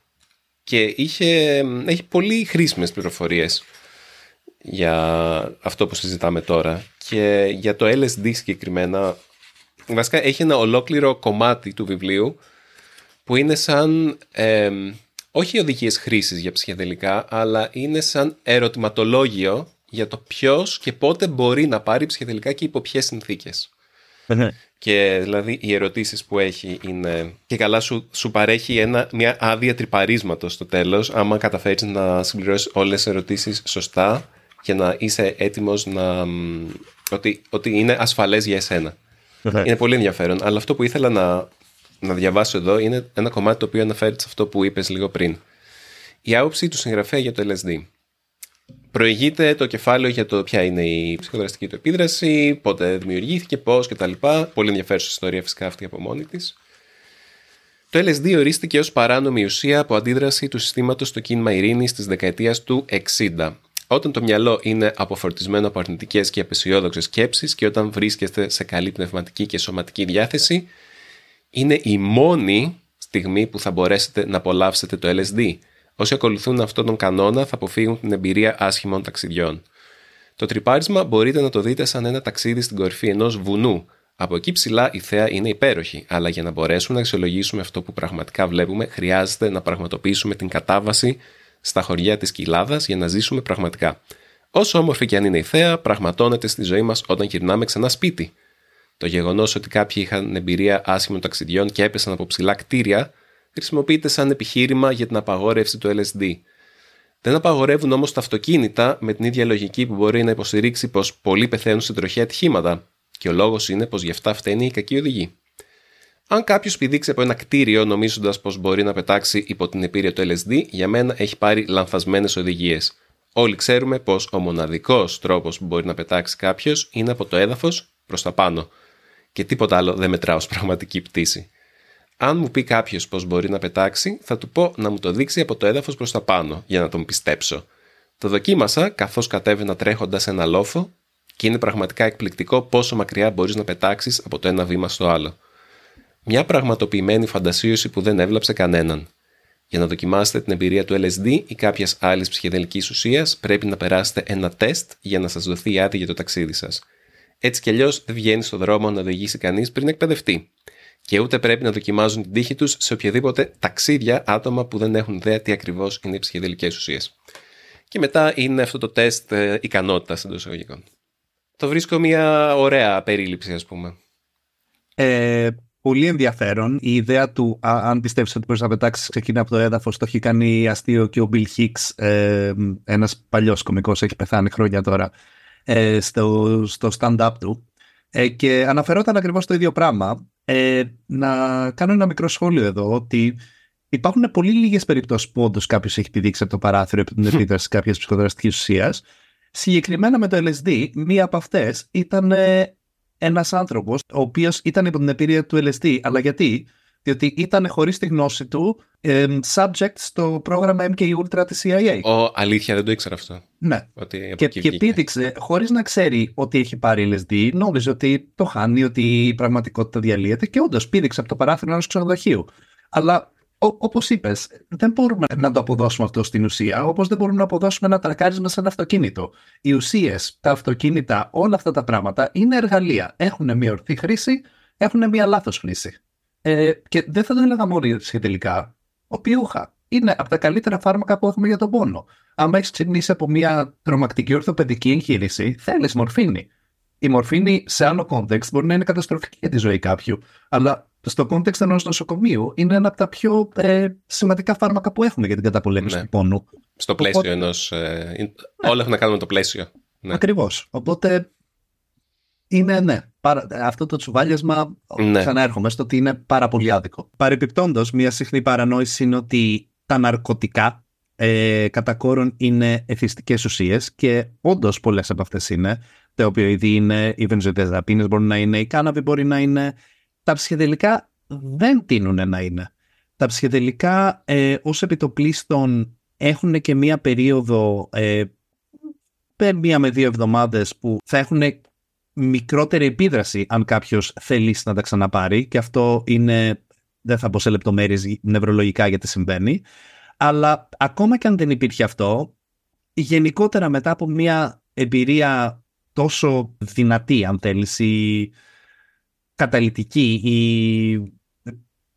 και είχε, έχει πολύ χρήσιμες πληροφορίες για αυτό που συζητάμε τώρα. Και για το LSD συγκεκριμένα, βασικά έχει ένα ολόκληρο κομμάτι του βιβλίου που είναι σαν όχι οδηγίες χρήσης για ψυχεδελικά, αλλά είναι σαν ερωτηματολόγιο για το ποιος και πότε μπορεί να πάρει ψυχεδελικά και υπό ποιες συνθήκες. Ναι. και δηλαδή οι ερωτήσεις που έχει είναι και καλά σου, σου παρέχει ένα, μια άδεια τρυπαρίσματος στο τέλος άμα καταφέρεις να συμπληρώσεις όλες τις ερωτήσεις σωστά και να είσαι έτοιμος να, ότι, ότι είναι ασφαλές για εσένα. Ναι. Είναι πολύ ενδιαφέρον. Αλλά αυτό που ήθελα να να διαβάσω εδώ είναι ένα κομμάτι το οποίο αναφέρεται σε αυτό που είπες λίγο πριν. Η άποψη του συγγραφέα για το LSD. Προηγείται το κεφάλαιο για το ποια είναι η ψυχοδραστική του επίδραση, πότε δημιουργήθηκε, πώς κτλ. Πολύ ενδιαφέρουσα ιστορία φυσικά αυτή από μόνη της. Το LSD ορίστηκε ως παράνομη ουσία από αντίδραση του συστήματος στο κίνημα ειρήνης της δεκαετίας του 60. Όταν το μυαλό είναι αποφορτισμένο από αρνητικές και απεσιόδοξες σκέψεις και όταν βρίσκεστε σε καλή πνευματική και σωματική διάθεση, είναι η μόνη στιγμή που θα μπορέσετε να απολαύσετε το LSD. Όσοι ακολουθούν αυτόν τον κανόνα θα αποφύγουν την εμπειρία άσχημων ταξιδιών. Το τρυπάρισμα μπορείτε να το δείτε σαν ένα ταξίδι στην κορυφή ενός βουνού. Από εκεί ψηλά η θέα είναι υπέροχη, αλλά για να μπορέσουμε να αξιολογήσουμε αυτό που πραγματικά βλέπουμε, χρειάζεται να πραγματοποιήσουμε την κατάβαση στα χωριά της κοιλάδας για να ζήσουμε πραγματικά. Όσο όμορφη και αν είναι η θέα, πραγματώνεται στη ζωή μας όταν γυρνάμε ξανά σπίτι. Το γεγονός ότι κάποιοι είχαν εμπειρία άσχημων ταξιδιών και έπεσαν από ψηλά κτίρια χρησιμοποιείται σαν επιχείρημα για την απαγόρευση του LSD. Δεν απαγορεύουν όμως τα αυτοκίνητα με την ίδια λογική που μπορεί να υποστηρίξει πως πολλοί πεθαίνουν σε τροχαία ατυχήματα, και ο λόγος είναι πως γι' αυτά φταίνει η κακή οδηγή. Αν κάποιος πηδήξει από ένα κτίριο νομίζοντας πως μπορεί να πετάξει υπό την επίρρεια του LSD, για μένα έχει πάρει λανθασμένες οδηγίες. Όλοι ξέρουμε πως ο μοναδικός τρόπος που μπορεί να πετάξει κάποιος είναι από το έδαφος προς τα πάνω και τίποτα άλλο δεν μετράω ως πραγματική πτήση. Αν μου πει κάποιος πώς μπορεί να πετάξει, θα του πω να μου το δείξει από το έδαφος προς τα πάνω, για να τον πιστέψω. Το δοκίμασα καθώς κατέβαινα τρέχοντας ένα λόφο και είναι πραγματικά εκπληκτικό πόσο μακριά μπορείς να πετάξεις από το ένα βήμα στο άλλο. Μια πραγματοποιημένη φαντασίωση που δεν έβλαψε κανέναν. Για να δοκιμάσετε την εμπειρία του LSD ή κάποιας άλλης ψυχεδελικής ουσίας, πρέπει να περάσετε ένα τεστ για να σας δοθεί άδεια για το ταξίδι σας. Έτσι κι αλλιώς δεν βγαίνει στον δρόμο να οδηγήσει κανείς πριν εκπαιδευτεί. Και ούτε πρέπει να δοκιμάζουν την τύχη τους σε οποιαδήποτε ταξίδια άτομα που δεν έχουν ιδέα τι ακριβώς είναι οι ψυχεδελικές ουσίες. Και μετά είναι αυτό το τεστ ε, ικανότητας εντός εισαγωγικών. Το βρίσκω μια ωραία περίληψη, ας πούμε. Ε, πολύ ενδιαφέρον. Η ιδέα του, αν πιστεύεις ότι μπορείς να πετάξεις, ξεκινά από το έδαφος. Το έχει κάνει αστείο και ο Bill Hicks, ε, ένας παλιός κωμικός, έχει πεθάνει χρόνια τώρα, ε, στο, στο stand-up του. Ε, και αναφερόταν ακριβώς το ίδιο πράγμα. Ε, να κάνω ένα μικρό σχόλιο εδώ, ότι υπάρχουν πολύ λίγες περιπτώσεις που όντως κάποιος έχει πηδήξει από το παράθυρο επί την επίδραση κάποιας ψυχοδραστικής ουσίας. Συγκεκριμένα με το LSD, μία από αυτές ήταν ε, ένας άνθρωπος, ο οποίος ήταν υπό την εμπειρία του LSD. Αλλά γιατί, διότι ήταν χωρίς τη γνώση του subject στο πρόγραμμα MK Ultra της CIA. Ο, αλήθεια, δεν το ήξερα αυτό. Ναι. Ότι και, και πήδηξε χωρίς να ξέρει ότι έχει πάρει LSD, νόμιζε ότι το χάνει, ότι η πραγματικότητα διαλύεται και όντως πήδηξε από το παράθυρο ενός ξενοδοχείου. Αλλά Όπως είπες, δεν μπορούμε να το αποδώσουμε αυτό στην ουσία, όπως δεν μπορούμε να αποδώσουμε ένα τρακάρισμα σε ένα αυτοκίνητο. Οι ουσίες, τα αυτοκίνητα, όλα αυτά τα πράγματα είναι εργαλεία. Έχουν μια ορθή χρήση, έχουν μια λάθος χρήση. Ε, και δεν θα το έλεγα μόνο τελικά. Οπιούχα είναι από τα καλύτερα φάρμακα που έχουμε για τον πόνο. Αν έχεις ξεκινήσει από μια τρομακτική ορθοπαιδική εγχείρηση, θέλεις μορφήνη. Η μορφήνη σε άλλο context μπορεί να είναι καταστροφική για τη ζωή κάποιου, αλλά στο context ενός νοσοκομείου είναι ένα από τα πιο ε, σημαντικά φάρμακα που έχουμε για την καταπολέμηση ναι. του πόνου. Στο πλαίσιο Οπότε... ενός. Ε, ναι. Όλα έχουν να κάνουν με το πλαίσιο. Ναι. Ακριβώς. Οπότε είναι ναι. Παρα... Αυτό το τσουβάλιασμα ναι. ξαναέρχομαι στο ότι είναι πάρα πολύ άδικο. Παρεπιπτόντως, μια συχνή παρανόηση είναι ότι τα ναρκωτικά ε, κατά κόρον είναι εθιστικές ουσίες και όντως πολλές από αυτές είναι. Τα οποία ήδη είναι οι βενζοδιαζαπίνε, μπορεί να είναι, η κάναβη μπορεί να είναι, τα ψυχεδελικά δεν τείνουν να είναι. Τα ψυχεδελικά ε, ως επιτοπλίστων έχουν και μία περίοδο ε, μία με δύο εβδομάδες που θα έχουν μικρότερη επίδραση αν κάποιος θέλει να τα ξαναπάρει και αυτό είναι, δεν θα πω σε λεπτομέρειες νευρολογικά γιατί συμβαίνει αλλά ακόμα και αν δεν υπήρχε αυτό γενικότερα μετά από μία εμπειρία τόσο δυνατή αν θέλεις ή καταλητική ή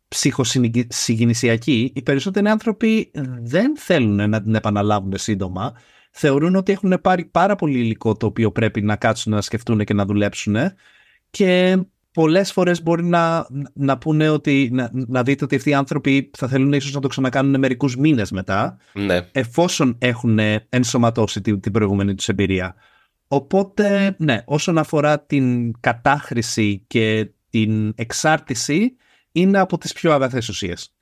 ψυχοσυγγενησιακή, οι περισσότεροι άνθρωποι δεν θέλουν να την επαναλάβουν σύντομα. Θεωρούν ότι έχουν πάρει πάρα πολύ υλικό το οποίο πρέπει να κάτσουν να σκεφτούν και να δουλέψουν και πολλές φορές μπορεί να, να πούνε ότι, να, να δείτε ότι αυτοί οι άνθρωποι θα θέλουν ίσως να το ξανακάνουν μερικούς μήνες μετά ναι. εφόσον έχουν ενσωματώσει την, την προηγούμενη τους εμπειρία. Οπότε, ναι, όσον αφορά την κατάχρηση και την εξάρτηση, είναι από τις πιο αγαθές ουσίες.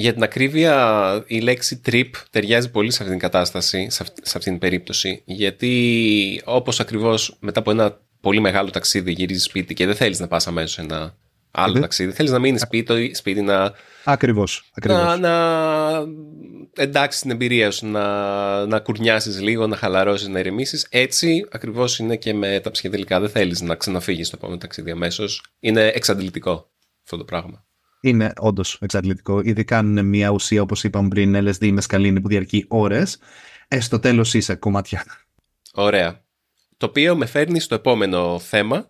Για την ακρίβεια, η λέξη trip ταιριάζει πολύ σε αυτήν την κατάσταση, σε αυτήν την περίπτωση, γιατί όπως ακριβώς μετά από ένα πολύ μεγάλο ταξίδι γυρίζεις σπίτι και δεν θέλεις να πας αμέσως σε ένα άλλο ταξίδι. Θέλεις να μείνεις σπίτι, σπίτι να. Ακριβώς. Να, να εντάξεις την εμπειρία σου, να, να κουρνιάσεις λίγο, να χαλαρώσεις, να ηρεμήσεις. Έτσι ακριβώς είναι και με τα ψυχεδελικά. Δεν θέλεις να ξαναφύγεις στο επόμενο ταξίδι αμέσως. Είναι εξαντλητικό αυτό το πράγμα. Είναι όντως εξαντλητικό. Ειδικά αν είναι μια ουσία όπως είπαμε πριν, LSD με σκαλίνη που διαρκεί ώρες. Ε, στο τέλος είσαι κομμάτια. Ωραία. Το οποίο με φέρνει στο επόμενο θέμα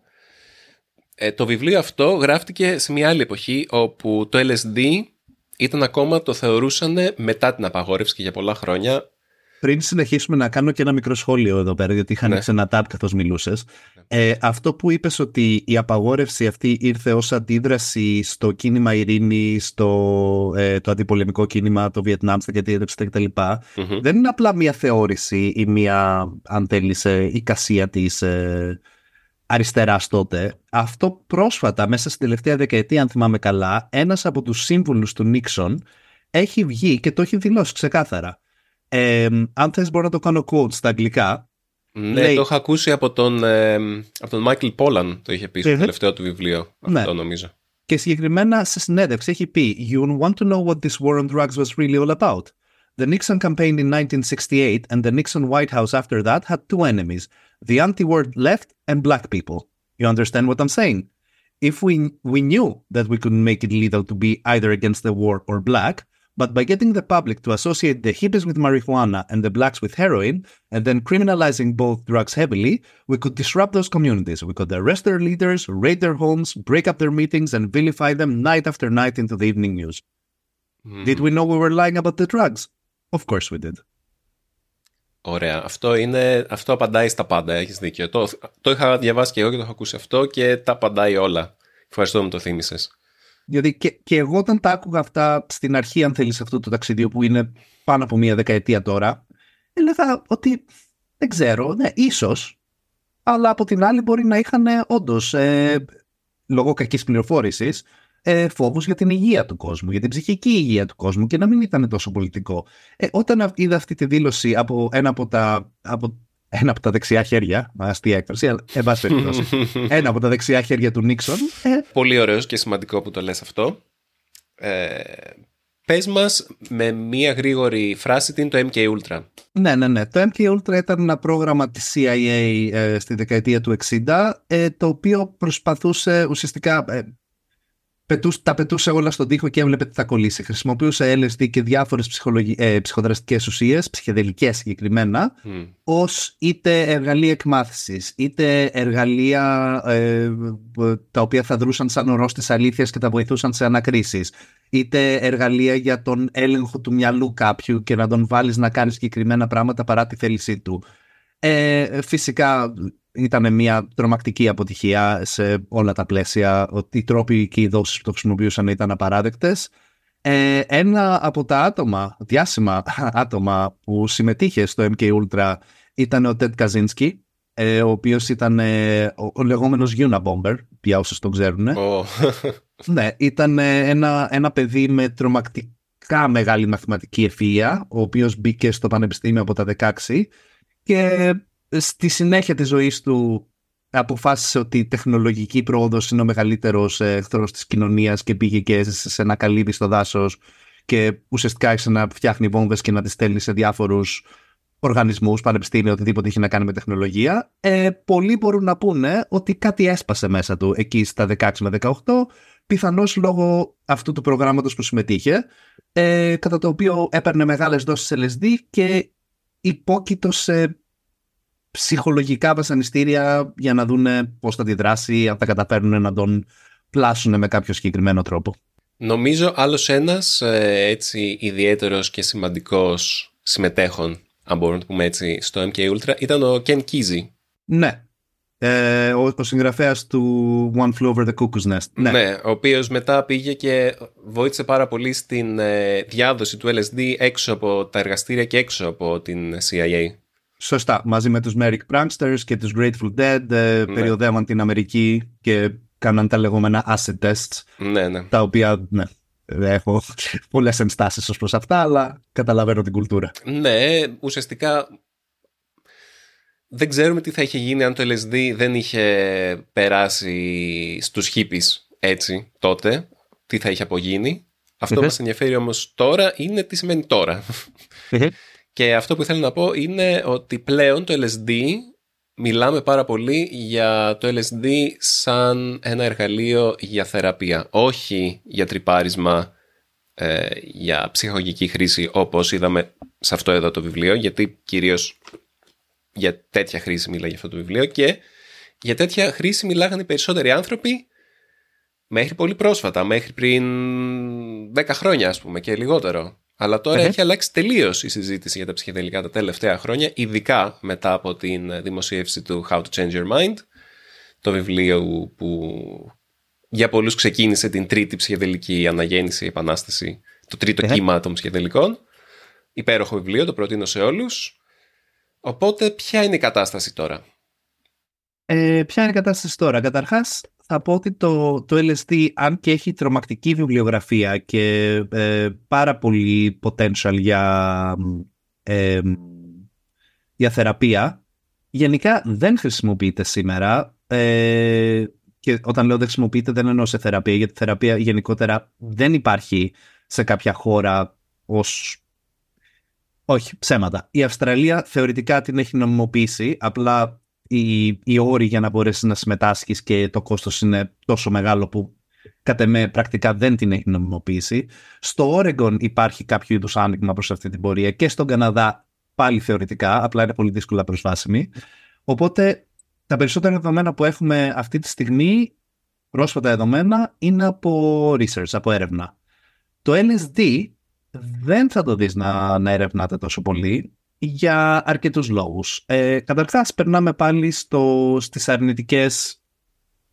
ε, το βιβλίο αυτό γράφτηκε σε μια άλλη εποχή όπου το LSD ήταν ακόμα το θεωρούσαν μετά την απαγόρευση και για πολλά χρόνια. Πριν συνεχίσουμε να κάνω και ένα μικρό σχόλιο εδώ πέρα, γιατί είχα ναι. ανοίξει ένα tab καθώς μιλούσες. Ε, αυτό που είπες ότι η απαγόρευση αυτή ήρθε ως αντίδραση στο κίνημα ειρήνη, στο ε, το αντιπολεμικό κίνημα, το Βιετνάμ, στα τα κτλ. Mm-hmm. Δεν είναι απλά μια θεώρηση ή μια, αν θέλεις, ε, εικασία της ε, αριστεράς τότε. Αυτό πρόσφατα, μέσα στην τελευταία δεκαετία, αν θυμάμαι καλά, ένας από τους σύμβουλους του Νίξον έχει βγει και το έχει δηλώσει ξεκάθαρα. Ε, αν θες μπορώ να το κάνω quote στα αγγλικά. Ναι, λέει... το έχω ακούσει από τον, ε, από τον Michael Pollan, το είχε πει στο τελευταίο του βιβλίο. Ναι. Αυτό νομίζω. Και συγκεκριμένα σε συνέντευξη έχει πει You want to know what this war on drugs was really all about. The Nixon campaign in 1968 and the Nixon White House after that had two enemies the anti-war left and black people. You understand what I'm saying? If we we knew that we couldn't make it legal to be either against the war or black, but by getting the public to associate the hippies with marijuana and the blacks with heroin, and then criminalizing both drugs heavily, we could disrupt those communities. We could arrest their leaders, raid their homes, break up their meetings, and vilify them night after night into the evening news. Mm. Did we know we were lying about the drugs? Of course we did. Ωραία. Αυτό, είναι, αυτό απαντάει στα πάντα. Έχει δίκιο. Το, το είχα διαβάσει και εγώ και το έχω ακούσει αυτό και τα απαντάει όλα. Ευχαριστώ που το θύμισε. Διότι και, και εγώ όταν τα άκουγα αυτά στην αρχή, αν θέλεις, αυτού του ταξιδιού που είναι πάνω από μία δεκαετία τώρα, έλεγα ότι δεν ξέρω, ναι, ίσως, αλλά από την άλλη μπορεί να είχαν όντως ε, λόγω κακής πληροφόρησης ε, φόβους για την υγεία του κόσμου, για την ψυχική υγεία του κόσμου και να μην ήταν τόσο πολιτικό. Ε, όταν είδα αυτή τη δήλωση από ένα από τα, από, ένα από τα δεξιά χέρια, αστεία έκφραση, αλλά εν πάση περιπτώσει, ένα από τα δεξιά χέρια του Νίξον. Ε, Πολύ ωραίος και σημαντικό που το λες αυτό. Ε, πες μας με μία γρήγορη φράση τι είναι το MK Ultra. Ναι, ναι, ναι. Το MK Ultra ήταν ένα πρόγραμμα της CIA ε, στη δεκαετία του 60 ε, το οποίο προσπαθούσε ουσιαστικά ε, πετούς, τα πετούσε όλα στον τοίχο και έβλεπε τι θα κολλήσει. Χρησιμοποιούσε LSD και διάφορες ε, ψυχοδραστικές ουσίες, ψυχεδελικές συγκεκριμένα, mm. ως είτε εργαλεία εκμάθησης, είτε εργαλεία ε, τα οποία θα δρούσαν σαν ορό της αλήθειας και τα βοηθούσαν σε ανακρίσεις. Είτε εργαλεία για τον έλεγχο του μυαλού κάποιου και να τον βάλεις να κάνει συγκεκριμένα πράγματα παρά τη θέλησή του. Ε, φυσικά ήταν μια τρομακτική αποτυχία σε όλα τα πλαίσια. Ότι οι τρόποι και οι δόσεις που το χρησιμοποιούσαν ήταν απαράδεκτες. Ε, ένα από τα άτομα, διάσημα άτομα που συμμετείχε στο MK Ultra ήταν ο Ted Kaczynski, ε, ο οποίος ήταν ε, ο, ο λεγόμενος Unabomber, πια όσους τον ξέρουν. Oh. ναι, ήταν ένα, ένα παιδί με τρομακτικά μεγάλη μαθηματική ευφυΐα, ο οποίος μπήκε στο πανεπιστήμιο από τα 16 και στη συνέχεια της ζωής του αποφάσισε ότι η τεχνολογική πρόοδος είναι ο μεγαλύτερος εχθρός της κοινωνίας και πήγε και σε ένα καλύβι στο δάσος και ουσιαστικά άρχισε να φτιάχνει βόμβες και να τις στέλνει σε διάφορους οργανισμούς, πανεπιστήμια, οτιδήποτε είχε να κάνει με τεχνολογία. Ε, πολλοί μπορούν να πούνε ότι κάτι έσπασε μέσα του εκεί στα 16 με 18, πιθανώς λόγω αυτού του προγράμματος που συμμετείχε, ε, κατά το οποίο έπαιρνε μεγάλες δόσεις LSD και υπόκειτο σε ψυχολογικά βασανιστήρια για να δουν πώς θα αντιδράσει, αν θα καταφέρουν να τον πλάσουν με κάποιο συγκεκριμένο τρόπο. Νομίζω άλλος ένας ε, έτσι ιδιαίτερος και σημαντικός συμμετέχων, αν μπορούμε να το πούμε έτσι, στο MK Ultra ήταν ο Ken Kesey. Ναι. Ε, ο, ο συγγραφέας του One Flew Over the Cuckoo's Nest. Ναι. ναι, ο οποίος μετά πήγε και βοήθησε πάρα πολύ στην ε, διάδοση του LSD έξω από τα εργαστήρια και έξω από την CIA. Σωστά. Μαζί με τους Merrick Pranksters και τους Grateful Dead ε, ναι. περιοδεύαν την Αμερική και κάναν τα λεγόμενα acid tests. Ναι, ναι. Τα οποία, ναι, έχω πολλές ενστάσεις ως προς αυτά, αλλά καταλαβαίνω την κουλτούρα. Ναι, ουσιαστικά δεν ξέρουμε τι θα είχε γίνει αν το LSD δεν είχε περάσει στους hippies έτσι τότε, τι θα είχε απογίνει. Αυτό που μας ενδιαφέρει όμως τώρα είναι τι σημαίνει τώρα. Και αυτό που θέλω να πω είναι ότι πλέον το LSD μιλάμε πάρα πολύ για το LSD σαν ένα εργαλείο για θεραπεία, όχι για τρυπάρισμα, ε, για ψυχολογική χρήση όπως είδαμε σε αυτό εδώ το βιβλίο, γιατί κυρίως για τέτοια χρήση μιλάει αυτό το βιβλίο και για τέτοια χρήση μιλάγανε οι περισσότεροι άνθρωποι μέχρι πολύ πρόσφατα, μέχρι πριν 10 χρόνια ας πούμε και λιγότερο. Αλλά έχει αλλάξει τελείως η συζήτηση για τα ψυχεδελικά τα τελευταία χρόνια, ειδικά μετά από την δημοσίευση του How to Change Your Mind, το βιβλίο που για πολλούς ξεκίνησε την τρίτη ψυχεδελική αναγέννηση, επανάσταση, το τρίτο κύμα των ψυχεδελικών. Υπέροχο βιβλίο, το προτείνω σε όλους. Οπότε, ποια είναι η κατάσταση τώρα; Ε, ποια είναι η κατάσταση τώρα; Καταρχάς, θα πω ότι το, το LSD, αν και έχει τρομακτική βιβλιογραφία και ε, πάρα πολύ potential για, ε, για θεραπεία, γενικά δεν χρησιμοποιείται σήμερα. Ε, και όταν λέω δεν χρησιμοποιείται δεν εννοώ σε θεραπεία, γιατί θεραπεία γενικότερα δεν υπάρχει σε κάποια χώρα ως... Όχι, ψέματα. Η Αυστραλία θεωρητικά την έχει νομιμοποιήσει, απλά οι, οι όροι για να μπορέσεις να συμμετάσχεις και το κόστος είναι τόσο μεγάλο που κατ' εμέ πρακτικά δεν την έχει νομιμοποιήσει. Στο Oregon υπάρχει κάποιο είδους άνοιγμα προς αυτή την πορεία και στον Καναδά πάλι θεωρητικά, απλά είναι πολύ δύσκολα προσβάσιμη. Οπότε τα περισσότερα δεδομένα που έχουμε αυτή τη στιγμή, πρόσφατα δεδομένα, είναι από research, από έρευνα. Το LSD δεν θα το δεις να, να ερευνάτε τόσο πολύ για αρκετούς λόγους. Ε, καταρχάς, περνάμε πάλι στο, στις αρνητικές...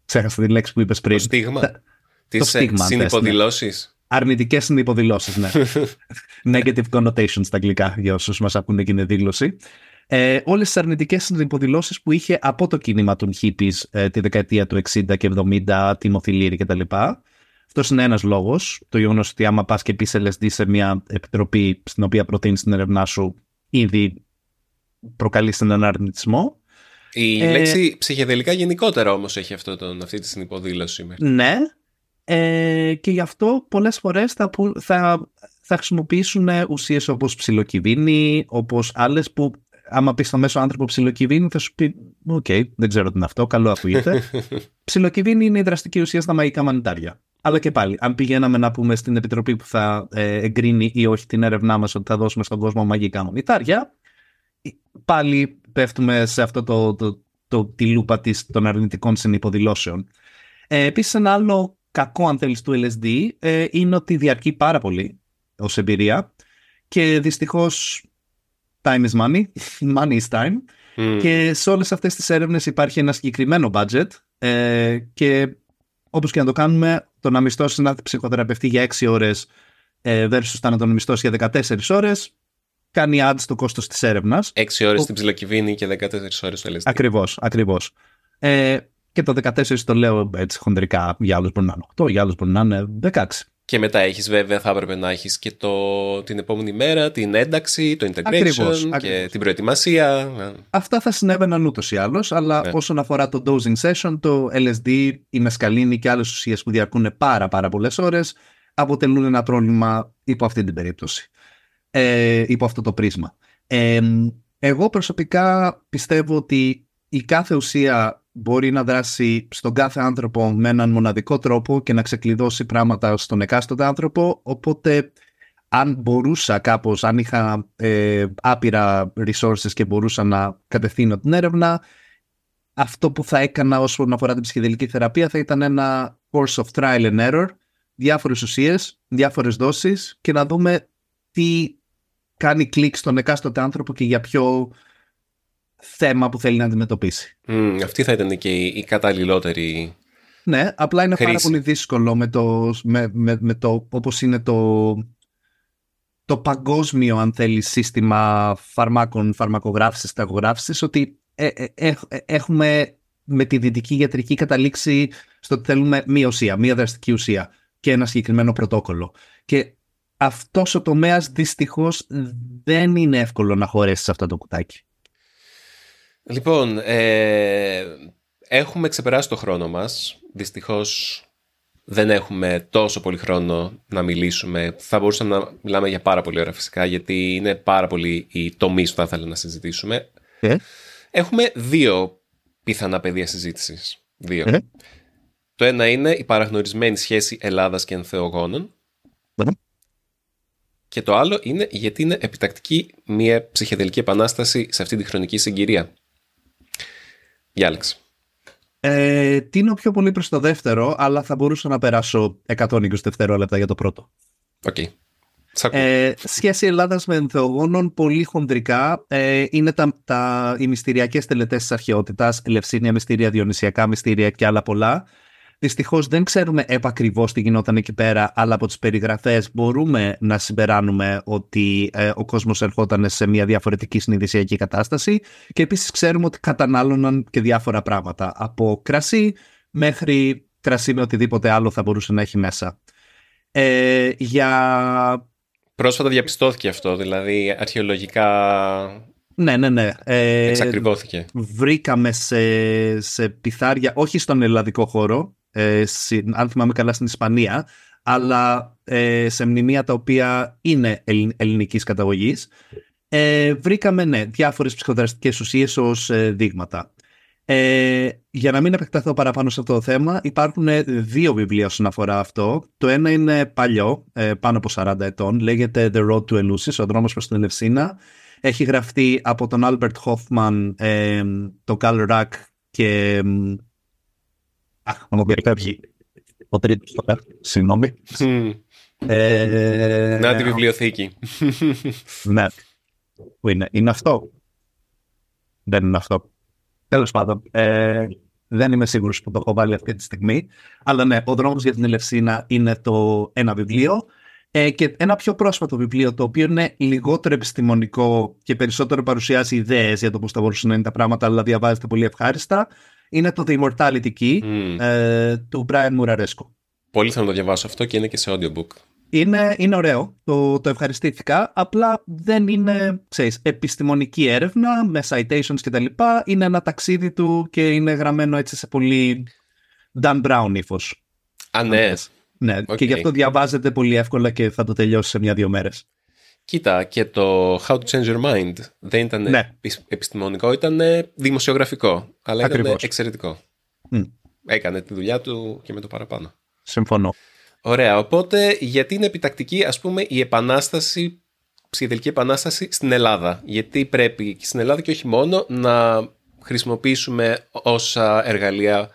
Ξέχασα τη λέξη που είπες πριν. Το στίγμα. Τις συνυποδηλώσεις. Αρνητικές συνυποδηλώσεις, ναι. Negative connotations στα αγγλικά για όσους μας ακούνε και είναι δήλωση. Ε, όλες τις αρνητικές συνυποδηλώσεις που είχε από το κίνημα των hippies ε, τη δεκαετία του 60 και 70, Τίμωθη Λύρη κτλ. Αυτός είναι ένας λόγος. Το γεγονός ότι άμα πας και πεις LSD σε μια επιτροπή στην οποία προτείνεις την έρευνά σου, ήδη προκαλεί έναν αρνητισμό. Η ε, λέξη ψυχεδελικά γενικότερα όμως έχει αυτό τον, αυτή τη συνυποδήλωση. Ναι. Ε, και γι' αυτό πολλές φορές θα, θα, θα χρησιμοποιήσουν ουσίες όπως ψιλοκυβίνη, όπως άλλες που άμα πεις στο μέσο άνθρωπο ψιλοκυβίνη, θα σου πει: OK, okay, δεν ξέρω τι είναι αυτό, καλό ακούγεται. ψιλοκυβίνη είναι η δραστική ουσία στα μαγικά μανιτάρια. Αλλά και πάλι, αν πηγαίναμε να πούμε στην επιτροπή που θα ε, εγκρίνει ή όχι την έρευνά μας ότι θα δώσουμε στον κόσμο μαγικά μανιτάρια, πάλι πέφτουμε σε αυτό το, το, το, τη λούπα της, των αρνητικών συνυποδηλώσεων. Ε, Επίσης, ένα άλλο κακό, αν θέλεις, του LSD ε, είναι ότι διαρκεί πάρα πολύ ως εμπειρία και δυστυχώς time is money, money is time. Και σε όλες αυτές τις έρευνες υπάρχει ένα συγκεκριμένο budget ε, και όπως και να το κάνουμε, το να μισθώσεις ένα ψυχοθεραπευτή για 6 ώρες ε, versus το να τον μισθώσεις για 14 ώρες, κάνει add στο κόστος της έρευνας. 6 ώρες στην ψηλοκυβίνη και 14 ώρες στο LSD. Ακριβώς, ακριβώς. Ε, και το 14 το λέω έτσι χοντρικά, για άλλους μπορεί να είναι 8, για άλλους μπορεί να είναι 16. Και μετά έχεις βέβαια, θα έπρεπε να έχεις και το, την επόμενη μέρα, την ένταξη, το integration και την προετοιμασία. Αυτά θα συνέβαιναν ούτως ή άλλως, αλλά ναι. όσον αφορά το dosing session, το LSD, η μεσκαλίνη και άλλες ουσίες που διαρκούν πάρα πάρα πολλές ώρες, αποτελούν ένα πρόβλημα υπό αυτή την περίπτωση, ε, υπό αυτό το πρίσμα. Ε, εγώ προσωπικά πιστεύω ότι η κάθε ουσία μπορεί να δράσει στον κάθε άνθρωπο με έναν μοναδικό τρόπο και να ξεκλειδώσει πράγματα στον εκάστοτε άνθρωπο, οπότε αν μπορούσα κάπως, αν είχα ε, άπειρα resources και μπορούσα να κατευθύνω την έρευνα, αυτό που θα έκανα όσον αφορά την ψυχεδελική θεραπεία θα ήταν ένα course of trial and error, διάφορες ουσίες, διάφορες δόσεις και να δούμε τι κάνει κλικ στον εκάστοτε άνθρωπο και για ποιο θέμα που θέλει να αντιμετωπίσει. Mm, αυτή θα ήταν και η, η καταλληλότερη Ναι, απλά είναι πάρα πολύ δύσκολο με το, με, με, με το όπως είναι το, το παγκόσμιο αν θέλει σύστημα φαρμάκων, φαρμακογράφησης, ταγογράφησης ότι ε, ε, ε, έχουμε με τη δυτική ιατρική καταλήξει στο ότι θέλουμε μία ουσία, μία δραστική ουσία και ένα συγκεκριμένο πρωτόκολλο. Και αυτός ο τομέας δυστυχώς δεν είναι εύκολο να χωρέσεις σε αυτό το κουτάκι. Λοιπόν, ε, έχουμε ξεπεράσει το χρόνο μας. Δυστυχώς δεν έχουμε τόσο πολύ χρόνο να μιλήσουμε. Θα μπορούσαμε να μιλάμε για πάρα πολύ ώρα φυσικά, γιατί είναι πάρα πολύ οι τομείς που θα ήθελα να συζητήσουμε. Ε; Έχουμε δύο πιθανά πεδία συζήτησης. Δύο. Ε; Το ένα είναι η παραγνωρισμένη σχέση Ελλάδας και ενθεογόνων. Και το άλλο είναι γιατί είναι επιτακτική μια ψυχεδελική επανάσταση σε αυτή τη χρονική συγκυρία. Διάλεξε. Ε, τείνω πιο πολύ προς το δεύτερο, αλλά θα μπορούσα να περάσω 120 δευτερόλεπτα για το πρώτο. OK. Okay. Ε, σχέση Ελλάδας με ενθεογόνων πολύ χοντρικά ε, είναι τα, τα, οι μυστηριακές τελετές της αρχαιότητας, Ελευσίνια μυστήρια, Διονυσιακά μυστήρια και άλλα πολλά Δυστυχώς δεν ξέρουμε επακριβώς τι γινόταν εκεί πέρα, αλλά από τις περιγραφές μπορούμε να συμπεράνουμε ότι ε, ο κόσμος ερχόταν σε μια διαφορετική συνειδησιακή κατάσταση και επίσης ξέρουμε ότι κατανάλωναν και διάφορα πράγματα. Από κρασί μέχρι κρασί με οτιδήποτε άλλο θα μπορούσε να έχει μέσα. Ε, για... Πρόσφατα διαπιστώθηκε αυτό, δηλαδή αρχαιολογικά ναι, ναι, ναι. Ε, Εξακριβώθηκε. Βρήκαμε σε, σε πιθάρια, όχι στον ελλαδικό χώρο, ε, αν θυμάμαι καλά στην Ισπανία, αλλά ε, σε μνημεία τα οποία είναι ελληνικής καταγωγής, ε, βρήκαμε ναι, διάφορες ψυχοδραστικές ουσίες ως ε, δείγματα. Ε, για να μην επεκταθώ παραπάνω σε αυτό το θέμα, υπάρχουν δύο βιβλία όσον αφορά αυτό. Το ένα είναι παλιό, ε, πάνω από 40 ετών, λέγεται The Road to Eleusis, ο δρόμος προς την Ελευσίνα. Έχει γραφτεί από τον Albert Hoffman, ε, τον Carl Rack και Αχ, μου φεύγει ο τρίτος τώρα. Συγγνώμη. Ε, Να τη βιβλιοθήκη. ναι. Πού είναι, είναι αυτό. Δεν είναι αυτό. Τέλος πάντων. Ε, Δεν είμαι σίγουρος που το έχω βάλει αυτή τη στιγμή. Αλλά ναι, ο δρόμος για την Ελευσίνα είναι το ένα βιβλίο. Ε, και ένα πιο πρόσφατο βιβλίο, το οποίο είναι λιγότερο επιστημονικό και περισσότερο παρουσιάζει ιδέες για το πώς θα μπορούσαν να είναι τα πράγματα, αλλά διαβάζεται πολύ ευχάριστα, είναι το The Immortality Key ε, του Brian Muraresco. Πολύ θέλω να το διαβάσω αυτό και είναι και σε audiobook. Είναι, είναι ωραίο, το, το ευχαριστήθηκα, απλά δεν είναι, ξέρεις, επιστημονική έρευνα με citations και τα λοιπά, είναι ένα ταξίδι του και είναι γραμμένο έτσι σε πολύ Dan Brown ύφος. Α, ναι. Ναι, και γι' αυτό διαβάζεται πολύ εύκολα και θα το τελειώσει σε μια-δύο μέρες. Κοίτα, και το How to Change Your Mind δεν ήταν ναι. επιστημονικό, ήταν δημοσιογραφικό, αλλά ήταν εξαιρετικό. Έκανε τη δουλειά του και με το παραπάνω. Συμφωνώ. Ωραία, οπότε γιατί είναι επιτακτική ας πούμε η επανάσταση, ψυχεδελική επανάσταση στην Ελλάδα; Γιατί πρέπει και στην Ελλάδα και όχι μόνο να χρησιμοποιήσουμε όσα εργαλεία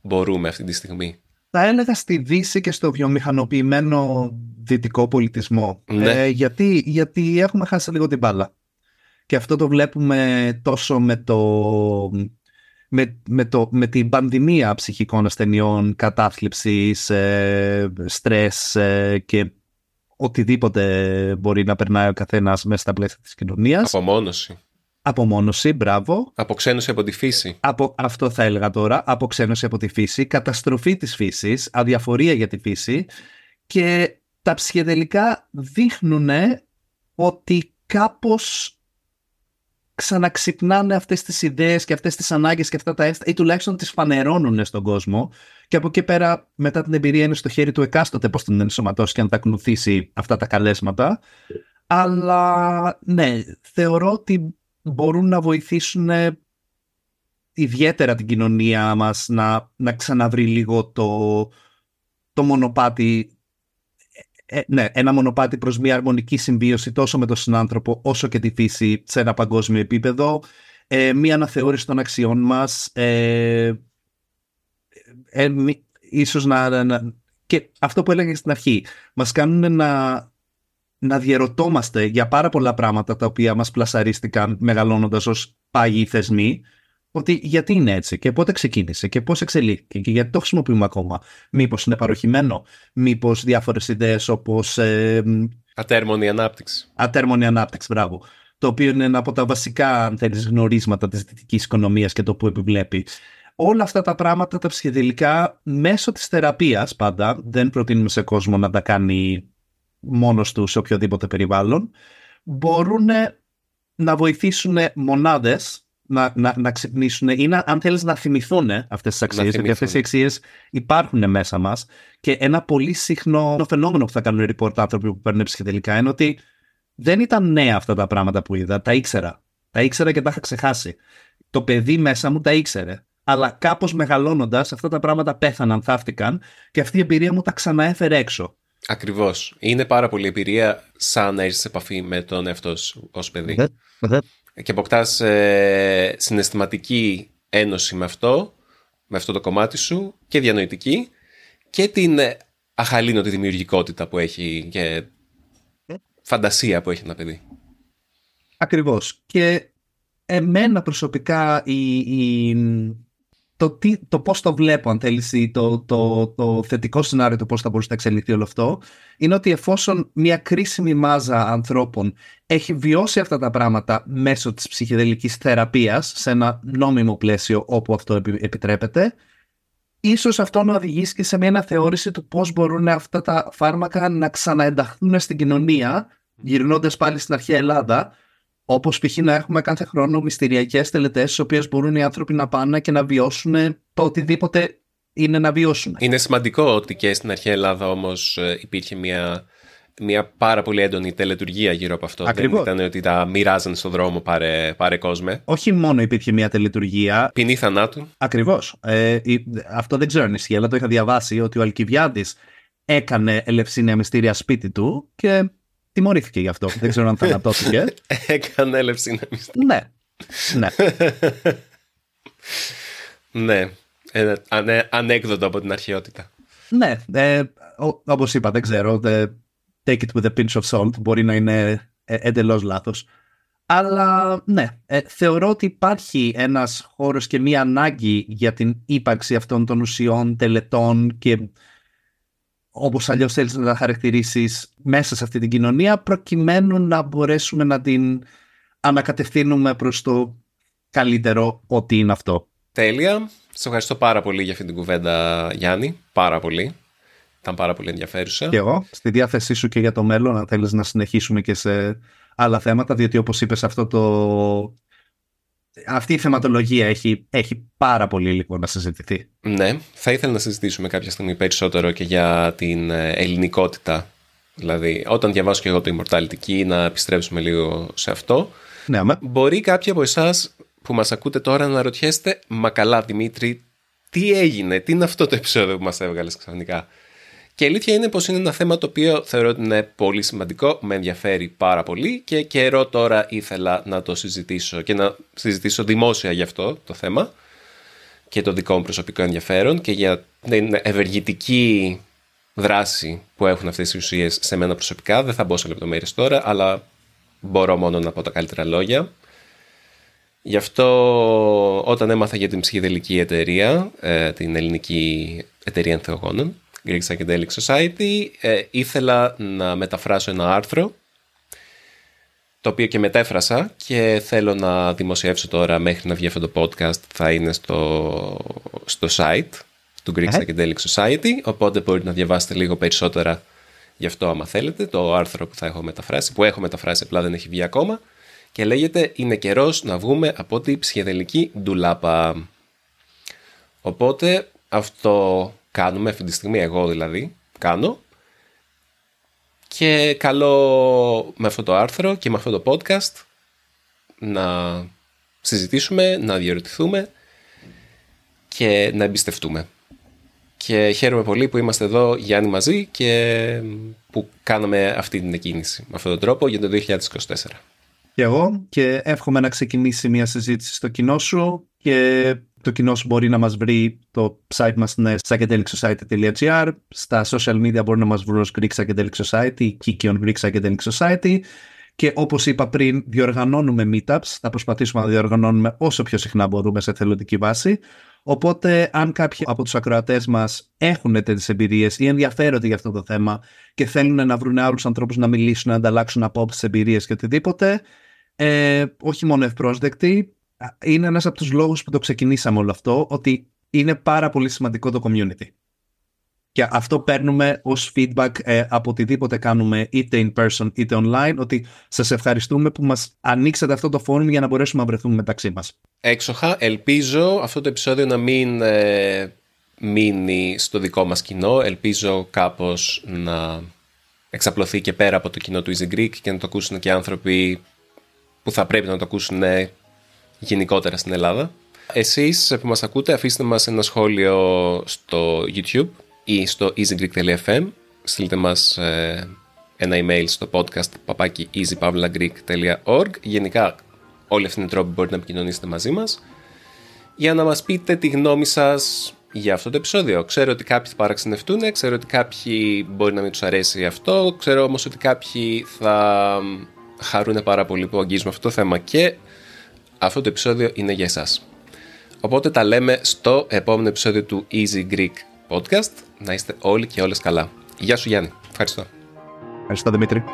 μπορούμε αυτή τη στιγμή; Θα έλεγα στη Δύση και στο βιομηχανοποιημένο δυτικό πολιτισμό. Ναι. Ε, γιατί, γιατί έχουμε χάσει λίγο την μπάλα. Και αυτό το βλέπουμε τόσο με το με, με, το, με την πανδημία ψυχικών ασθενειών, κατάθλιψης, ε, στρες ε, και οτιδήποτε μπορεί να περνάει ο καθένας μέσα στα πλαίσια της κοινωνίας. Απομόνωση. Απομόνωση, μπράβο. Αποξένωση από τη φύση. Από, αυτό θα έλεγα τώρα. Αποξένωση από τη φύση, καταστροφή της φύσης, αδιαφορία για τη φύση και τα ψυχεδελικά δείχνουν ότι κάπως ξαναξυπνάνε αυτές τις ιδέες και αυτές τις ανάγκες και αυτά τα έστω ή τουλάχιστον τις φανερώνουν στον κόσμο και από εκεί πέρα μετά την εμπειρία είναι στο χέρι του εκάστοτε πώς την ενσωματώσει και αν τα ακολουθήσει αυτά τα καλέσματα αλλά ναι θεωρώ ότι μπορούν να βοηθήσουν ιδιαίτερα την κοινωνία μας να, να ξαναβρει λίγο το, το μονοπάτι ε, ναι, ένα μονοπάτι προς μια αρμονική συμβίωση τόσο με τον συνάνθρωπο όσο και τη φύση σε ένα παγκόσμιο επίπεδο, ε, μια αναθεώρηση των αξιών μας, ε, ε ίσως να, να, και αυτό που έλεγα στην αρχή, μας κάνουν να, να διαρωτόμαστε για πάρα πολλά πράγματα τα οποία μας πλασαρίστηκαν μεγαλώνοντας ως πάγιοι θεσμοί ότι γιατί είναι έτσι και πότε ξεκίνησε και πώς εξελίχθηκε και γιατί το χρησιμοποιούμε ακόμα. Μήπως είναι παροχημένο, μήπως διάφορες ιδέες όπως... Ε, ατέρμονη ανάπτυξη. Ατέρμονη ανάπτυξη, μπράβο. Το οποίο είναι ένα από τα βασικά, αν θέλεις, γνωρίσματα της δυτικής οικονομίας και το που επιβλέπει. Όλα αυτά τα πράγματα τα ψυχεδελικά μέσω της θεραπείας πάντα, δεν προτείνουμε σε κόσμο να τα κάνει μόνος τους σε οποιοδήποτε περιβάλλον, μπορούν να βοηθήσουν μονάδες να, να, να ξυπνήσουν ή να, αν θέλεις να θυμηθούν αυτές τις αξίες, γιατί αυτές οι αξίες υπάρχουν μέσα μας. Και ένα πολύ συχνό φαινόμενο που θα κάνουν report άνθρωποι που παίρνουν ψυχεδελικά είναι ότι δεν ήταν νέα αυτά τα πράγματα που είδα. Τα ήξερα. Τα ήξερα και τα είχα ξεχάσει. Το παιδί μέσα μου τα ήξερε. Αλλά κάπως μεγαλώνοντας, αυτά τα πράγματα πέθαναν, θαύτηκαν και αυτή η εμπειρία μου τα ξαναέφερε έξω. Ακριβώς. Είναι πάρα πολύ εμπειρία σαν να έρθει σε επαφή με τον εαυτό σου ως παιδί και αποκτάς ε, συναισθηματική ένωση με αυτό, με αυτό το κομμάτι σου και διανοητική και την αχαλήνωτη δημιουργικότητα που έχει και φαντασία που έχει ένα παιδί. Ακριβώς. Και εμένα προσωπικά η, η, το, τι, το πώς το βλέπω αν θέλεις το, το, το θετικό σενάριο του πώς θα μπορούσε να εξελιχθεί όλο αυτό είναι ότι εφόσον μια κρίσιμη μάζα ανθρώπων έχει βιώσει αυτά τα πράγματα μέσω της ψυχεδελικής θεραπείας σε ένα νόμιμο πλαίσιο όπου αυτό επιτρέπεται ίσως αυτό να οδηγήσει και σε μια αναθεώρηση του πώς μπορούν αυτά τα φάρμακα να ξαναενταχθούν στην κοινωνία γυρνώντας πάλι στην αρχαία Ελλάδα Όπως π.χ. να έχουμε κάθε χρόνο μυστηριακές τελετές, στις οποίες μπορούν οι άνθρωποι να πάνε και να βιώσουν το οτιδήποτε είναι να βιώσουν. Είναι σημαντικό ότι και στην αρχαία Ελλάδα όμως ε, υπήρχε μια, μια πάρα πολύ έντονη τελετουργία γύρω από αυτό. Ακριβώς. Δεν ήταν ότι τα μοιράζαν στον δρόμο πάρε, πάρε κόσμε. Όχι μόνο υπήρχε μια τελετουργία. Ποινή θανάτου. Ακριβώς. Ε, αυτό δεν ξέρω αν ισχύει, αλλά το είχα διαβάσει ότι ο Αλκιβιάδης έκανε ελευσίνια μυστήρια σπίτι του και τιμωρήθηκε γι' αυτό. Δεν ξέρω αν θανατώθηκε. Έκανε έλευση Ναι. Ναι. ναι. Ένα ανέκδοτο από την αρχαιότητα. Ναι. Ε, όπως είπα, δεν ξέρω. take it with a pinch of salt. Μπορεί να είναι ε, εντελώς λάθος. Αλλά ναι, ε, θεωρώ ότι υπάρχει ένας χώρος και μία ανάγκη για την ύπαρξη αυτών των ουσιών, τελετών και όπως αλλιώς θέλεις να τα χαρακτηρίσεις μέσα σε αυτή την κοινωνία προκειμένου να μπορέσουμε να την ανακατευθύνουμε προς το καλύτερο ότι είναι αυτό. Τέλεια. Σε ευχαριστώ πάρα πολύ για αυτή την κουβέντα Γιάννη. Πάρα πολύ. Ήταν πάρα πολύ ενδιαφέρουσα. Και εγώ. Στη διάθεσή σου και για το μέλλον, αν θέλεις να συνεχίσουμε και σε άλλα θέματα, διότι όπως είπες αυτό το... Αυτή η θεματολογία έχει, έχει πάρα πολύ υλικό να συζητηθεί. Ναι, θα ήθελα να συζητήσουμε κάποια στιγμή περισσότερο και για την ε, ελληνικότητα. Δηλαδή, όταν διαβάσω και εγώ το Immortality Key, να επιστρέψουμε λίγο σε αυτό. Ναι, Μπορεί κάποιοι από εσάς που μας ακούτε τώρα να ρωτιέστε «Μα καλά Δημήτρη, τι έγινε, τι είναι αυτό το επεισόδιο που μας έβγαλες ξαφνικά». Και η αλήθεια είναι πως είναι ένα θέμα το οποίο θεωρώ ότι είναι πολύ σημαντικό, με ενδιαφέρει πάρα πολύ και καιρό τώρα ήθελα να το συζητήσω και να συζητήσω δημόσια γι' αυτό το θέμα και το δικό μου προσωπικό ενδιαφέρον και για την ευεργητική δράση που έχουν αυτές οι ουσίες σε μένα προσωπικά. Δεν θα μπω σε λεπτομέρειες τώρα, αλλά μπορώ μόνο να πω τα καλύτερα λόγια. Γι' αυτό όταν έμαθα για την ψυχεδελική εταιρεία, ε, την ελληνική εταιρεία ενθεογόνων, Greek Psychedelic Society, ε, ήθελα να μεταφράσω ένα άρθρο το οποίο και μετέφρασα και θέλω να δημοσιεύσω τώρα μέχρι να βγει αυτό το podcast θα είναι στο, στο site του Greek ε. Psychedelic Society οπότε μπορείτε να διαβάσετε λίγο περισσότερα γι' αυτό άμα θέλετε το άρθρο που θα έχω μεταφράσει που έχω μεταφράσει απλά δεν έχει βγει ακόμα και λέγεται «Είναι καιρός να βγούμε από την ψυχεδελική ντουλάπα». Οπότε αυτό κάνουμε αυτή τη στιγμή, εγώ δηλαδή, κάνω. Και καλό με αυτό το άρθρο και με αυτό το podcast να συζητήσουμε, να διαρωτηθούμε και να εμπιστευτούμε. Και χαίρομαι πολύ που είμαστε εδώ Γιάννη μαζί και που κάναμε αυτή την εκκίνηση με αυτόν τον τρόπο για το 2024 και εγώ και εύχομαι να ξεκινήσει μια συζήτηση στο κοινό σου και το κοινό σου μπορεί να μας βρει το site μας είναι psychedelicsociety.gr στα social media μπορεί να μας βρουν ως Greek Psychedelic Society, Kikion Greek Psychedelic Society. Και όπως είπα πριν διοργανώνουμε meetups, θα προσπαθήσουμε να διοργανώνουμε όσο πιο συχνά μπορούμε σε θελοντική βάση. Οπότε, αν κάποιοι από τους ακροατές μας έχουν τέτοιες εμπειρίες ή ενδιαφέρονται για αυτό το θέμα και θέλουν να βρουν άλλους ανθρώπους να μιλήσουν, να ανταλλάξουν απόψεις, εμπειρίες και οτιδήποτε, ε, όχι μόνο ευπρόσδεκτη, είναι ένας από τους λόγους που το ξεκινήσαμε όλο αυτό, ότι είναι πάρα πολύ σημαντικό το community. Και αυτό παίρνουμε ως feedback ε, από οτιδήποτε κάνουμε είτε in person είτε online ότι σας ευχαριστούμε που μας ανοίξατε αυτό το forum για να μπορέσουμε να βρεθούμε μεταξύ μας. Έξοχα, ελπίζω αυτό το επεισόδιο να μην ε, μείνει στο δικό μας κοινό, ελπίζω κάπως να εξαπλωθεί και πέρα από το κοινό του Easy Greek και να το ακούσουν και άνθρωποι που θα πρέπει να το ακούσουν γενικότερα στην Ελλάδα. Εσείς που μας ακούτε αφήστε μας ένα σχόλιο στο YouTube ή στο easygreek.fm στείλτε μας ε, ένα email στο podcast papaki easypavlagreek.org Γενικά όλοι αυτοί είναι τρόποι που μπορείτε να επικοινωνήσετε μαζί μας. Για να μας πείτε τη γνώμη σας για αυτό το επεισόδιο. Ξέρω ότι κάποιοι θα παραξενευτούν, ξέρω ότι κάποιοι μπορεί να μην τους αρέσει αυτό, ξέρω όμως ότι κάποιοι θα χαρούν πάρα πολύ που αγγίζουμε αυτό το θέμα. Και αυτό το επεισόδιο είναι για εσάς. Οπότε τα λέμε στο επόμενο επεισόδιο του Easy Greek Podcast. Να είστε όλοι και όλες καλά. Γεια σου Γιάννη. Ευχαριστώ. Ευχαριστώ Δημήτρη.